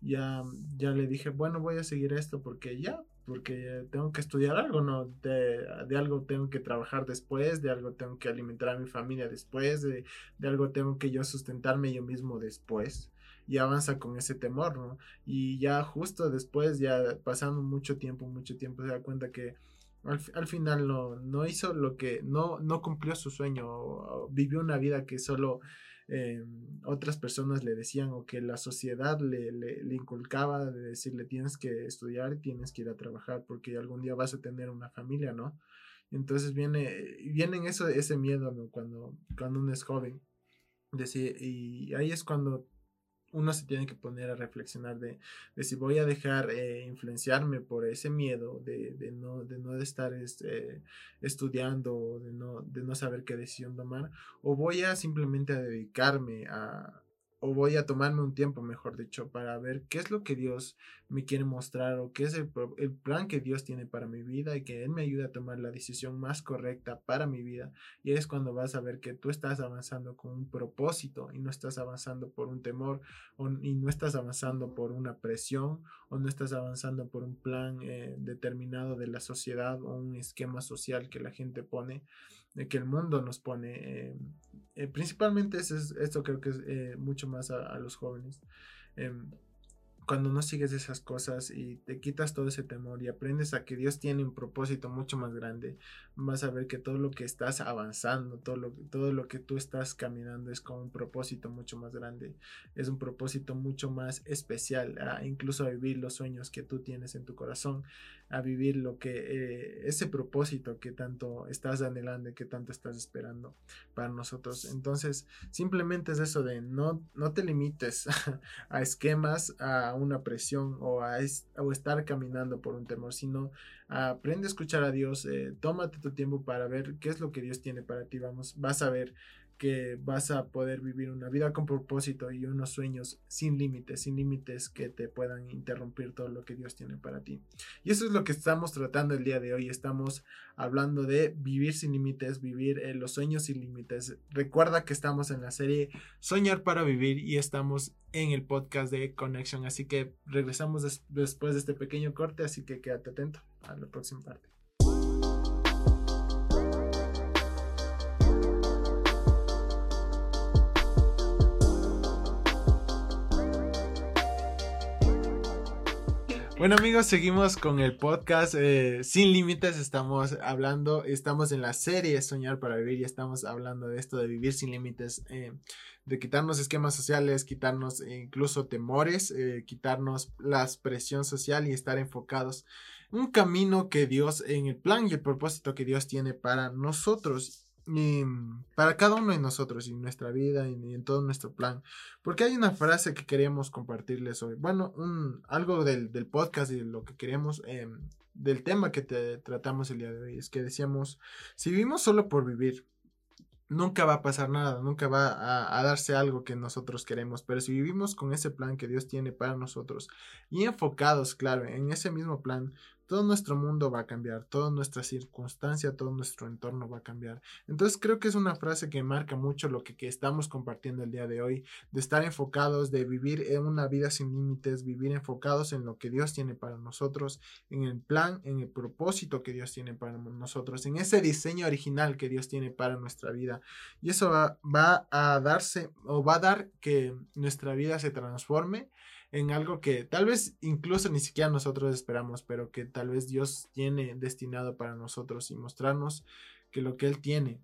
ya, ya le dije, bueno, voy a seguir esto porque ya, porque tengo que estudiar algo, ¿no? De, algo tengo que trabajar después, de algo tengo que alimentar a mi familia después, de, de algo tengo que yo sustentarme yo mismo después. Y avanza con ese temor, ¿no? Y ya justo después, ya pasando mucho tiempo, mucho tiempo, se da cuenta que al, al final no, no hizo lo que, no, no cumplió su sueño, vivió una vida que solo eh, otras personas le decían o que la sociedad le, le, inculcaba de decirle tienes que estudiar, tienes que ir a trabajar porque algún día vas a tener una familia, ¿no? Entonces viene, viene eso, ese miedo, ¿no? Cuando, cuando uno es joven. Decir, y ahí es cuando uno se tiene que poner a reflexionar de, de si voy a dejar eh, influenciarme por ese miedo de, de no, de no estar este, estudiando, de no, de no saber qué decisión tomar, o voy a simplemente a dedicarme a, o voy a tomarme un tiempo, mejor dicho, para ver qué es lo que Dios me quiere mostrar o qué es el, plan que Dios tiene para mi vida y que Él me ayude a tomar la decisión más correcta para mi vida. Y es cuando vas a ver que tú estás avanzando con un propósito y no estás avanzando por un temor o, y no estás avanzando por una presión o no estás avanzando por un plan eh, determinado de la sociedad o un esquema social que la gente pone que el mundo nos pone. Eh, eh, principalmente es, esto creo que es eh, mucho más a, a los jóvenes. Cuando no sigues esas cosas y te quitas todo ese temor y aprendes a que Dios tiene un propósito mucho más grande, vas a ver que todo lo que estás avanzando, todo lo, todo lo que tú estás caminando es con un propósito mucho más grande, es un propósito mucho más especial, incluso a vivir los sueños que tú tienes en tu corazón, a vivir lo que eh, ese propósito que tanto estás anhelando y que tanto estás esperando para nosotros. Entonces, simplemente es eso de no, no te limites a esquemas, a una presión o a, estar caminando por un temor, sino aprende a escuchar a Dios, eh, tómate tu tiempo para ver qué es lo que Dios tiene para ti, vamos, vas a ver que vas a poder vivir una vida con propósito y unos sueños sin límites, sin límites que te puedan interrumpir todo lo que Dios tiene para ti. Y eso es lo que estamos tratando el día de hoy. Estamos hablando de vivir sin límites, vivir eh, los sueños sin límites. Recuerda que estamos en la serie Soñar para Vivir y estamos en el podcast de Connection. Así que regresamos después de este pequeño corte, así que quédate atento a la próxima parte. Bueno amigos, seguimos con el podcast eh, Sin Límites. Estamos hablando, estamos en la serie Soñar para Vivir y estamos hablando de esto de vivir sin límites, eh, de quitarnos esquemas sociales, quitarnos incluso temores, eh, quitarnos la presión social y estar enfocados en un camino que Dios, en el plan y el propósito que Dios tiene para nosotros y para cada uno de nosotros y nuestra vida y en todo nuestro plan. Porque hay una frase que queríamos compartirles hoy. Bueno, un, algo del, del podcast y de lo que queremos, em, del tema que tratamos el día de hoy, es que decíamos, si vivimos solo por vivir, nunca va a pasar nada, nunca va a, darse algo que nosotros queremos, pero si vivimos con ese plan que Dios tiene para nosotros y enfocados, claro, en ese mismo plan, todo nuestro mundo va a cambiar, toda nuestra circunstancia, todo nuestro entorno va a cambiar. Entonces creo que es una frase que marca mucho lo que, estamos compartiendo el día de hoy, de estar enfocados, de vivir en una vida sin límites, vivir enfocados en lo que Dios tiene para nosotros, en el plan, en el propósito que Dios tiene para nosotros, en ese diseño original que Dios tiene para nuestra vida. Y eso va a darse o va a dar que nuestra vida se transforme en algo que tal vez incluso ni siquiera nosotros esperamos, pero que tal vez Dios tiene destinado para nosotros y mostrarnos que lo que Él tiene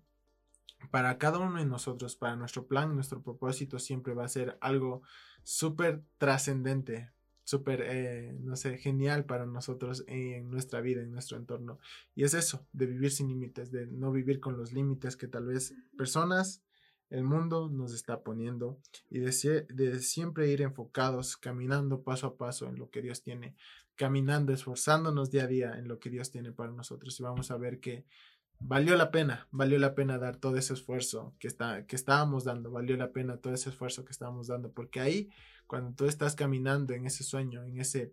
para cada uno de nosotros, para nuestro plan, nuestro propósito siempre va a ser algo súper trascendente, súper, eh, no sé, genial para nosotros en nuestra vida, en nuestro entorno. Y es eso, de vivir sin límites, de no vivir con los límites que tal vez personas el mundo nos está poniendo y de, siempre ir enfocados, caminando paso a paso en lo que Dios tiene, caminando, esforzándonos día a día en lo que Dios tiene para nosotros. Y vamos a ver que valió la pena, valió la pena dar todo ese esfuerzo que, está, que estábamos dando, valió la pena todo ese esfuerzo que estábamos dando, porque ahí, cuando tú estás caminando en ese sueño, en ese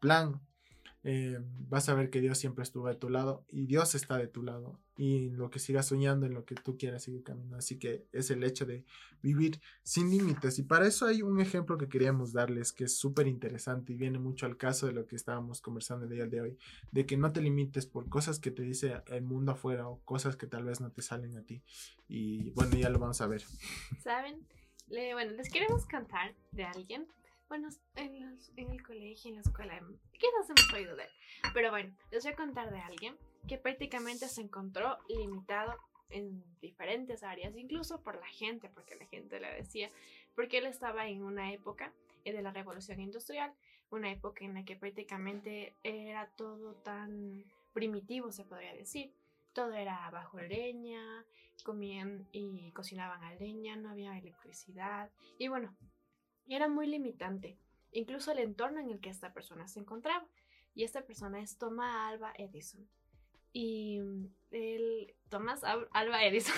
plan eh, vas a ver que Dios siempre estuvo de tu lado y Dios está de tu lado y lo que sigas soñando, en lo que tú quieras seguir caminando. Así que es el hecho de vivir sin límites. Y para eso hay un ejemplo que queríamos darles que es súper interesante y viene mucho al caso de lo que estábamos conversando el día de hoy, de que no te limites por cosas que te dice el mundo afuera o cosas que tal vez no te salen a ti. Y bueno, ya lo vamos a ver. ¿Saben? Le, bueno, les queremos cantar de alguien bueno, en, en el colegio, en la escuela, quizás hemos oído de él. Pero bueno, les voy a contar de alguien que prácticamente se encontró limitado en diferentes áreas, incluso por la gente, porque la gente le decía, porque él estaba en una época de la revolución industrial, una época en la que prácticamente era todo tan primitivo, se podría decir. Todo era bajo leña, comían y cocinaban a leña, no había electricidad. Y bueno, era muy limitante, incluso el entorno en el que esta persona se encontraba. Y esta persona es Thomas Alba Edison. Y mm, el Thomas Alba Edison.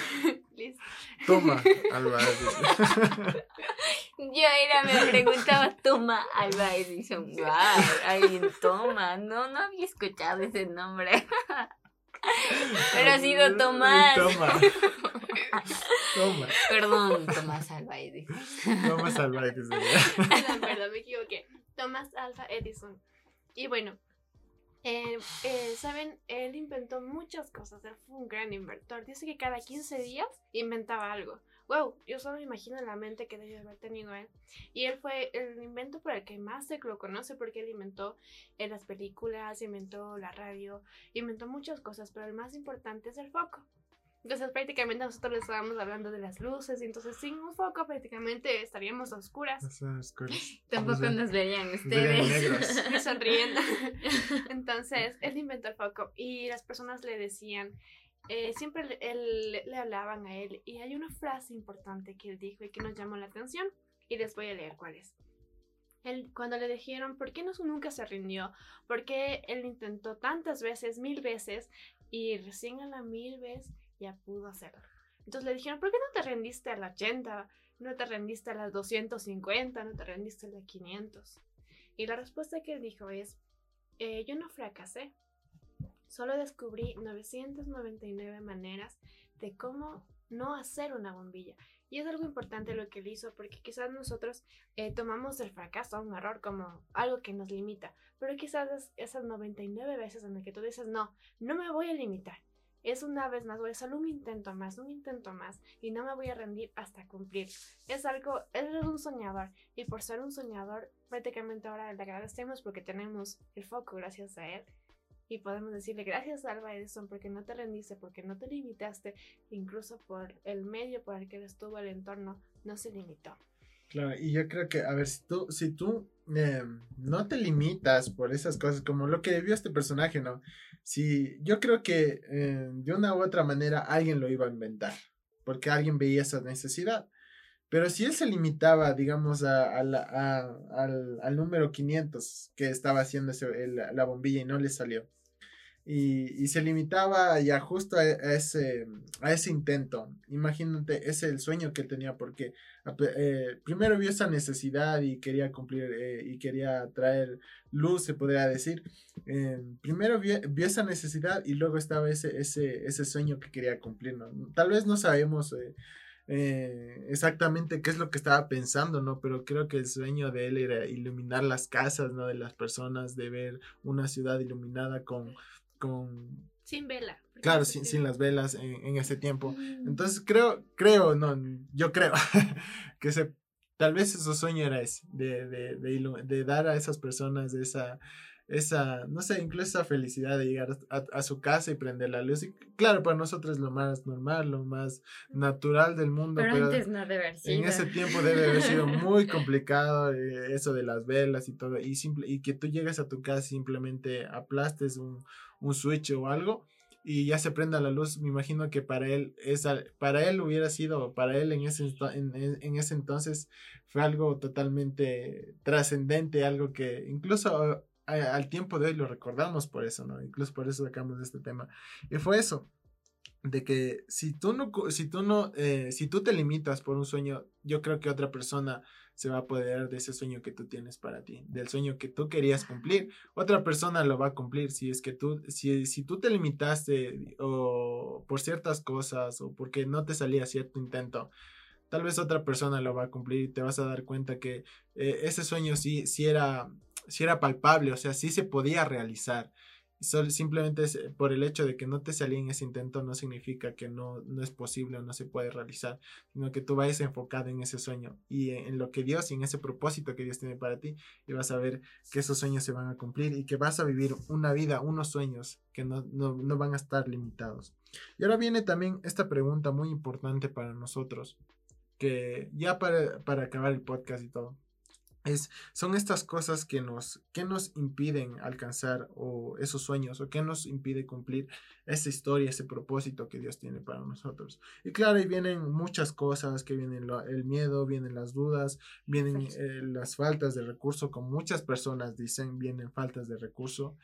Toma Alba Edison. Yo era, me preguntaba Toma Alba Edison. Wow, ay, Toma, no, no había escuchado ese nombre. Pero ha sido Tomás. Toma. Toma. Perdón, Tomás Alba Edison. Tomás Alba Edison. perdón, me equivoqué. Tomás Alba Edison. Y bueno, eh, eh, Saben, él inventó muchas cosas. Él fue un gran inventor. Dice que cada 15 días inventaba algo. Wow, yo solo me imagino la mente que debe haber tenido él. Y él fue el invento por el que más se lo conoce porque él inventó en las películas, inventó la radio, inventó muchas cosas, pero el más importante es el foco. Entonces prácticamente nosotros le estábamos hablando de las luces y entonces sin un foco prácticamente estaríamos a oscuras. Tampoco nos verían ustedes. Sonriendo. entonces él inventó el foco y las personas le decían, eh, siempre le hablaban a él y hay una frase importante que él dijo y que nos llamó la atención y les voy a leer cuál es. Él, cuando le dijeron, ¿por qué no, nunca se rindió? ¿Por qué él intentó tantas veces, mil veces, y recién a la mil vez ya pudo hacerlo? Entonces le dijeron, ¿por qué no te rendiste a la 80? ¿No te rendiste a las 250? ¿No te rendiste a las 500? Y la respuesta que él dijo es, eh, yo no fracasé, Solo descubrí 999 maneras de cómo no hacer una bombilla. Y es algo importante lo que él hizo porque quizás nosotros eh, tomamos el fracaso, un error, como algo que nos limita. Pero quizás esas 99 veces en las que tú dices, no, no me voy a limitar. Es una vez más, voy a hacer un intento más, un intento más y no me voy a rendir hasta cumplir. Es algo, él es un soñador y por ser un soñador prácticamente ahora le agradecemos porque tenemos el foco gracias a él y podemos decirle gracias Alba Edison porque no te rendiste, porque no te limitaste, incluso por el medio por el que estuvo el entorno, no se limitó. Claro, y yo creo que, a ver, si tú, si tú em, no te limitas por esas cosas, como lo que vio este personaje, ¿no? Si yo creo que em, de una u otra manera alguien lo iba a inventar, porque alguien veía esa necesidad. Pero si él se limitaba, digamos, a, al, al, número 500 que estaba haciendo la bombilla y no le salió, y, se limitaba ya justo a, ese, a ese intento. Imagínate, ese es el sueño que él tenía porque eh, primero vio esa necesidad y quería cumplir eh, y quería traer luz, se podría decir. Eh, primero vio, esa necesidad y luego estaba ese, ese, ese sueño que quería cumplir. ¿no? Tal vez no sabemos exactamente qué es lo que estaba pensando, ¿no? Pero creo que el sueño de él era iluminar las casas, ¿no? De las personas, de ver una ciudad iluminada con sin vela. Claro, sin, sin, las velas en, ese tiempo. Mm. Entonces creo, creo, no, yo creo que se, tal vez su sueño era ese, de, de, de, dar a esas personas esa, esa, no sé, incluso esa felicidad de llegar a, su casa y prender la luz. Y claro, para nosotros es lo más normal, lo más natural del mundo. Pero, antes no debe haber sido. En ese tiempo debe haber sido muy complicado eh, eso de las velas y todo. Y, simple, y que tú llegas a tu casa y simplemente aplastes un, un switch o algo y ya se prenda la luz, me imagino que para él, esa, para él hubiera sido, para él en ese, en, ese entonces fue algo totalmente trascendente, algo que incluso al tiempo de hoy lo recordamos por eso, ¿no? Incluso por eso sacamos este tema. Y fue eso, de que si tú no, si tú no, eh, si tú te limitas por un sueño, yo creo que otra persona se va a apoderar de ese sueño que tú tienes para ti, del sueño que tú querías cumplir. Otra persona lo va a cumplir si es que tú, si, si tú te limitaste o por ciertas cosas o porque no te salía cierto intento, tal vez otra persona lo va a cumplir y te vas a dar cuenta que eh, ese sueño sí, sí, era, sí era palpable, o sea, sí se podía realizar simplemente por el hecho de que no te salía en ese intento no significa que no, no es posible o no se puede realizar, sino que tú vayas enfocado en ese sueño y en lo que Dios y en ese propósito que Dios tiene para ti y vas a ver que esos sueños se van a cumplir y que vas a vivir una vida, unos sueños que no, no, no van a estar limitados. Y ahora viene también esta pregunta muy importante para nosotros, que ya para, para acabar el podcast y todo, es, son estas cosas que nos, que nos impiden alcanzar o esos sueños o que nos impide cumplir esa historia, ese propósito que Dios tiene para nosotros. Y claro, ahí vienen muchas cosas, que vienen el miedo, vienen las dudas, vienen eh, las faltas de recurso, como muchas personas dicen, vienen faltas de recurso,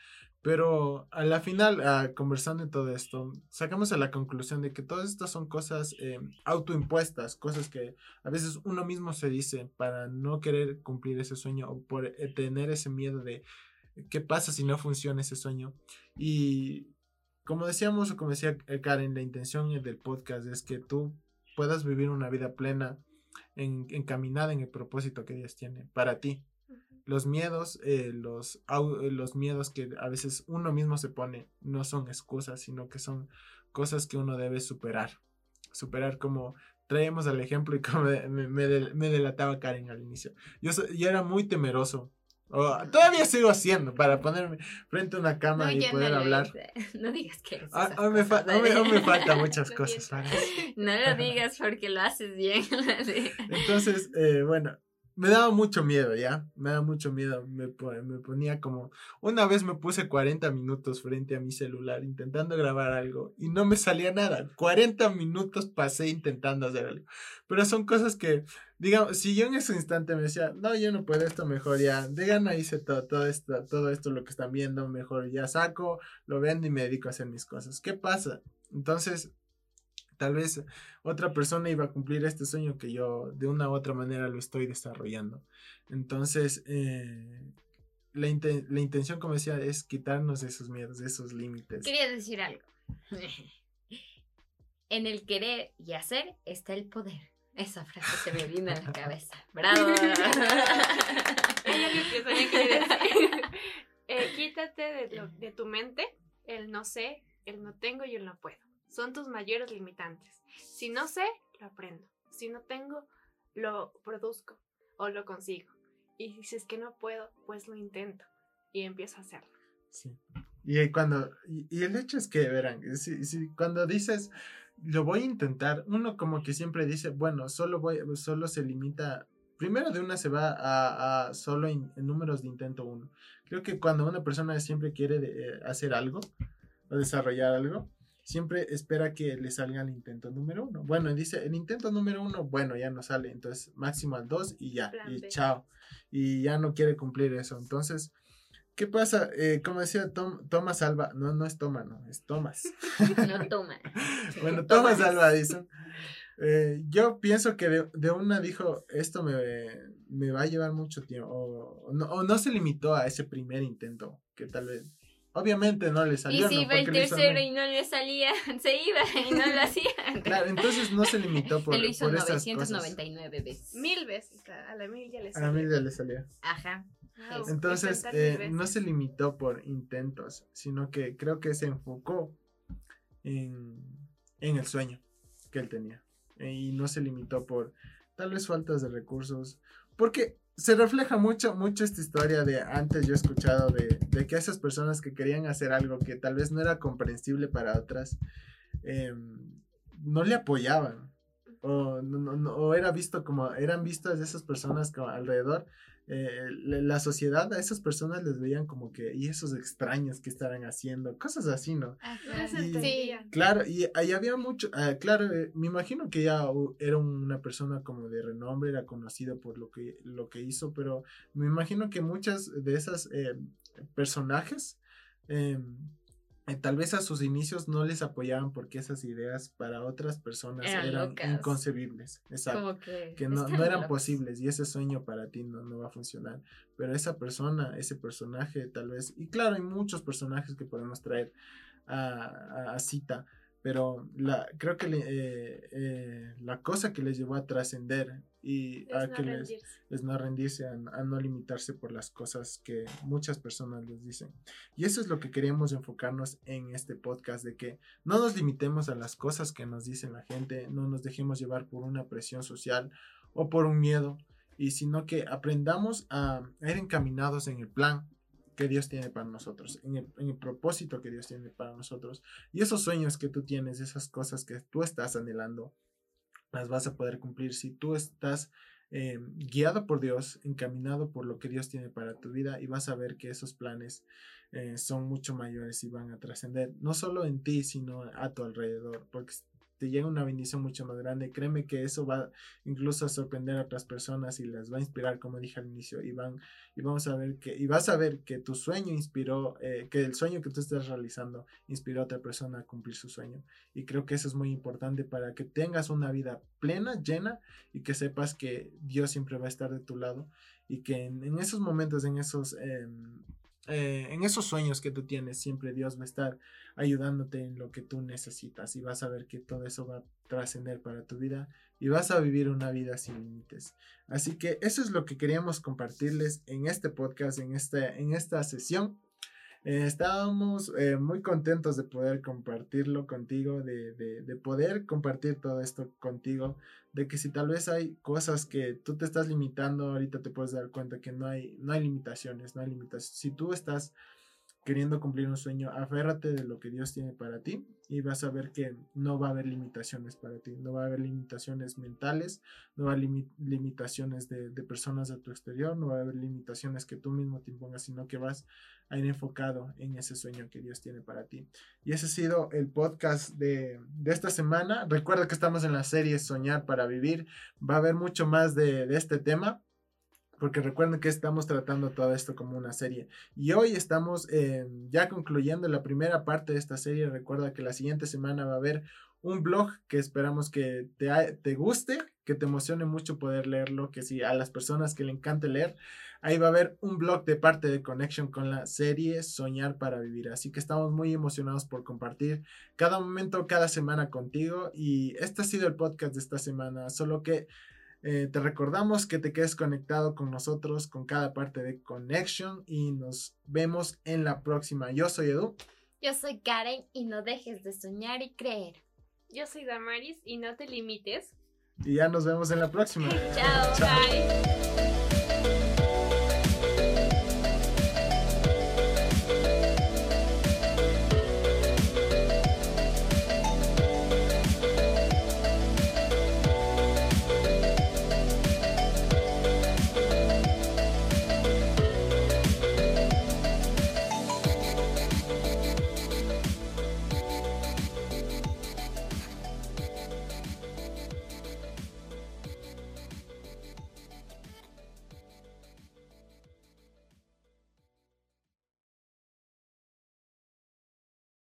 pero a la final, ah, conversando en todo esto, sacamos a la conclusión de que todas estas son cosas eh, autoimpuestas, cosas que a veces uno mismo se dice para no querer cumplir ese sueño o por eh, tener ese miedo de qué pasa si no funciona ese sueño. Y como decíamos o como decía Karen, la intención del podcast es que tú puedas vivir una vida plena, en, encaminada en el propósito que Dios tiene para ti los miedos, eh, los, eh, los miedos que a veces uno mismo se pone, no son excusas, sino que son cosas que uno debe superar. Superar como traemos al ejemplo y como me, me, delataba Karen al inicio. Yo, yo era muy temeroso. todavía sigo haciendo para ponerme frente a una cámara y poder hablar. No digas que ah, aún me, me faltan muchas cosas. No lo digas porque lo haces bien. Entonces, eh, bueno, me daba mucho miedo, ¿ya? Me daba mucho miedo. Me, me, ponía como. Una vez me puse 40 minutos frente a mi celular intentando grabar algo y no me salía nada. 40 minutos pasé intentando hacer algo. Pero son cosas que, digamos, si yo en ese instante me decía, no, yo no puedo esto, mejor ya. De gana hice todo, todo, esto, todo esto, lo que están viendo, mejor ya saco, lo vendo y me dedico a hacer mis cosas. ¿Qué pasa? Entonces, Tal vez otra persona iba a cumplir este sueño que yo de una u otra manera lo estoy desarrollando. Entonces, eh, la, intención, como decía, es quitarnos esos miedos, de esos límites. Quería decir algo. en el querer y hacer está el poder. Esa frase se me vino a la cabeza. ¡Bravo! eh, quítate de, de tu mente el no sé, el no tengo y el no puedo son tus mayores limitantes. Si no sé, lo aprendo. Si no tengo, lo produzco o lo consigo. Y si es que no puedo, pues lo intento y empiezo a hacerlo. Sí. Y cuando, y, el hecho es que, verán, si, cuando dices, lo voy a intentar, uno como que siempre dice, bueno, solo voy, solo se limita, primero de una se va a, solo en, números de intento uno. Creo que cuando una persona siempre quiere eh, hacer algo o desarrollar algo, siempre espera que le salga el intento número uno. Bueno, dice el intento número uno, bueno, ya no sale, entonces máximo al dos y ya, y chao. Y ya no quiere cumplir eso. Entonces, ¿qué pasa? Eh, como decía Tom, Thomas Alba, no, no es Toma, no, es Thomas. No toma. bueno, Thomas Alba dice. Eh, yo pienso que de, una dijo, esto me, me, va a llevar mucho tiempo, o no, o no se limitó a ese primer intento, que tal vez Obviamente no le salió. Y si iba el tercero y no le salía, se iba y no lo hacía. Claro, entonces no se limitó por. Él lo hizo por 999 veces. Mil veces. A la mil ya le salió. A la mil ya le salió. Ajá. entonces eh, no se limitó por intentos, sino que creo que se enfocó en, en el sueño que él tenía. Y no se limitó por tal vez faltas de recursos. Porque se refleja mucho, mucho esta historia de antes yo he escuchado de, de, que esas personas que querían hacer algo que tal vez no era comprensible para otras, em, no le apoyaban. O, no, o, era visto como, eran vistas esas personas como alrededor eh, la sociedad a esas personas les veían como que, y esos extraños que estarán haciendo, cosas así, ¿no? sí. Claro, y ahí había mucho, ah, claro, eh, me imagino que ya era una persona como de renombre, era conocido por lo que, lo que hizo, pero me imagino que muchas de esas eh, personajes em, eh, tal vez a sus inicios no les apoyaban porque esas ideas para otras personas eran, inconcebibles. Exacto. que, no, eran posibles y ese sueño para ti no, no va a funcionar. Pero esa persona, ese personaje tal vez, y claro, hay muchos personajes que podemos traer a, a cita, pero la, creo que eh, eh, la cosa que les llevó a trascender y es a no que les, es no rendirse, a, no limitarse por las cosas que muchas personas les dicen. Y eso es lo que queremos enfocarnos en este podcast, de que no nos limitemos a las cosas que nos dicen la gente, no nos dejemos llevar por una presión social o por un miedo, y sino que aprendamos a ir encaminados en el plan que Dios tiene para nosotros, en el, propósito que Dios tiene para nosotros. Y esos sueños que tú tienes, esas cosas que tú estás anhelando, las vas a poder cumplir si tú estás eh, guiado por Dios, encaminado por lo que Dios tiene para tu vida y vas a ver que esos planes eh, son mucho mayores y van a trascender, no solo en ti, sino a tu alrededor, porque te llega una bendición mucho más grande. Créeme que eso va incluso a sorprender a otras personas y las va a inspirar, como dije al inicio, y van y vamos a ver que y vas a ver que tu sueño inspiró, eh, que el sueño que tú estás realizando inspiró a otra persona a cumplir su sueño. Y creo que eso es muy importante para que tengas una vida plena, llena y que sepas que Dios siempre va a estar de tu lado y que en, esos momentos, en esos em, eh, en esos sueños que tú tienes, siempre Dios va a estar ayudándote en lo que tú necesitas y vas a ver que todo eso va a trascender para tu vida y vas a vivir una vida sin límites. Así que eso es lo que queríamos compartirles en este podcast, en, este, en esta sesión. Eh, estábamos eh, muy contentos de poder compartirlo contigo, de, de, poder compartir todo esto contigo, de que si tal vez hay cosas que tú te estás limitando, ahorita te puedes dar cuenta que no hay, no hay limitaciones, no hay limitaciones. Si tú estás queriendo cumplir un sueño, aférrate de lo que Dios tiene para ti y vas a ver que no va a haber limitaciones para ti, no va a haber limitaciones mentales, no va a haber limitaciones de, personas de tu exterior, no va a haber limitaciones que tú mismo te impongas, sino que vas a ir enfocado en ese sueño que Dios tiene para ti. Y ese ha sido el podcast de, esta semana. Recuerda que estamos en la serie Soñar para Vivir, va a haber mucho más de, de este tema porque recuerden que estamos tratando todo esto como una serie. Y hoy estamos eh, ya concluyendo la primera parte de esta serie. Recuerda que la siguiente semana va a haber un blog que esperamos que te, te guste, que te emocione mucho poder leerlo, que si a las personas que le encante leer, ahí va a haber un blog de parte de Connection con la serie Soñar para Vivir. Así que estamos muy emocionados por compartir cada momento, cada semana contigo. Y este ha sido el podcast de esta semana, solo que eh, te recordamos que te quedes conectado con nosotros con cada parte de Connection y nos vemos en la próxima. Yo soy Edu. Yo soy Karen y no dejes de soñar y creer. Yo soy Damaris y no te limites. Y ya nos vemos en la próxima. Chao, Chao. bye.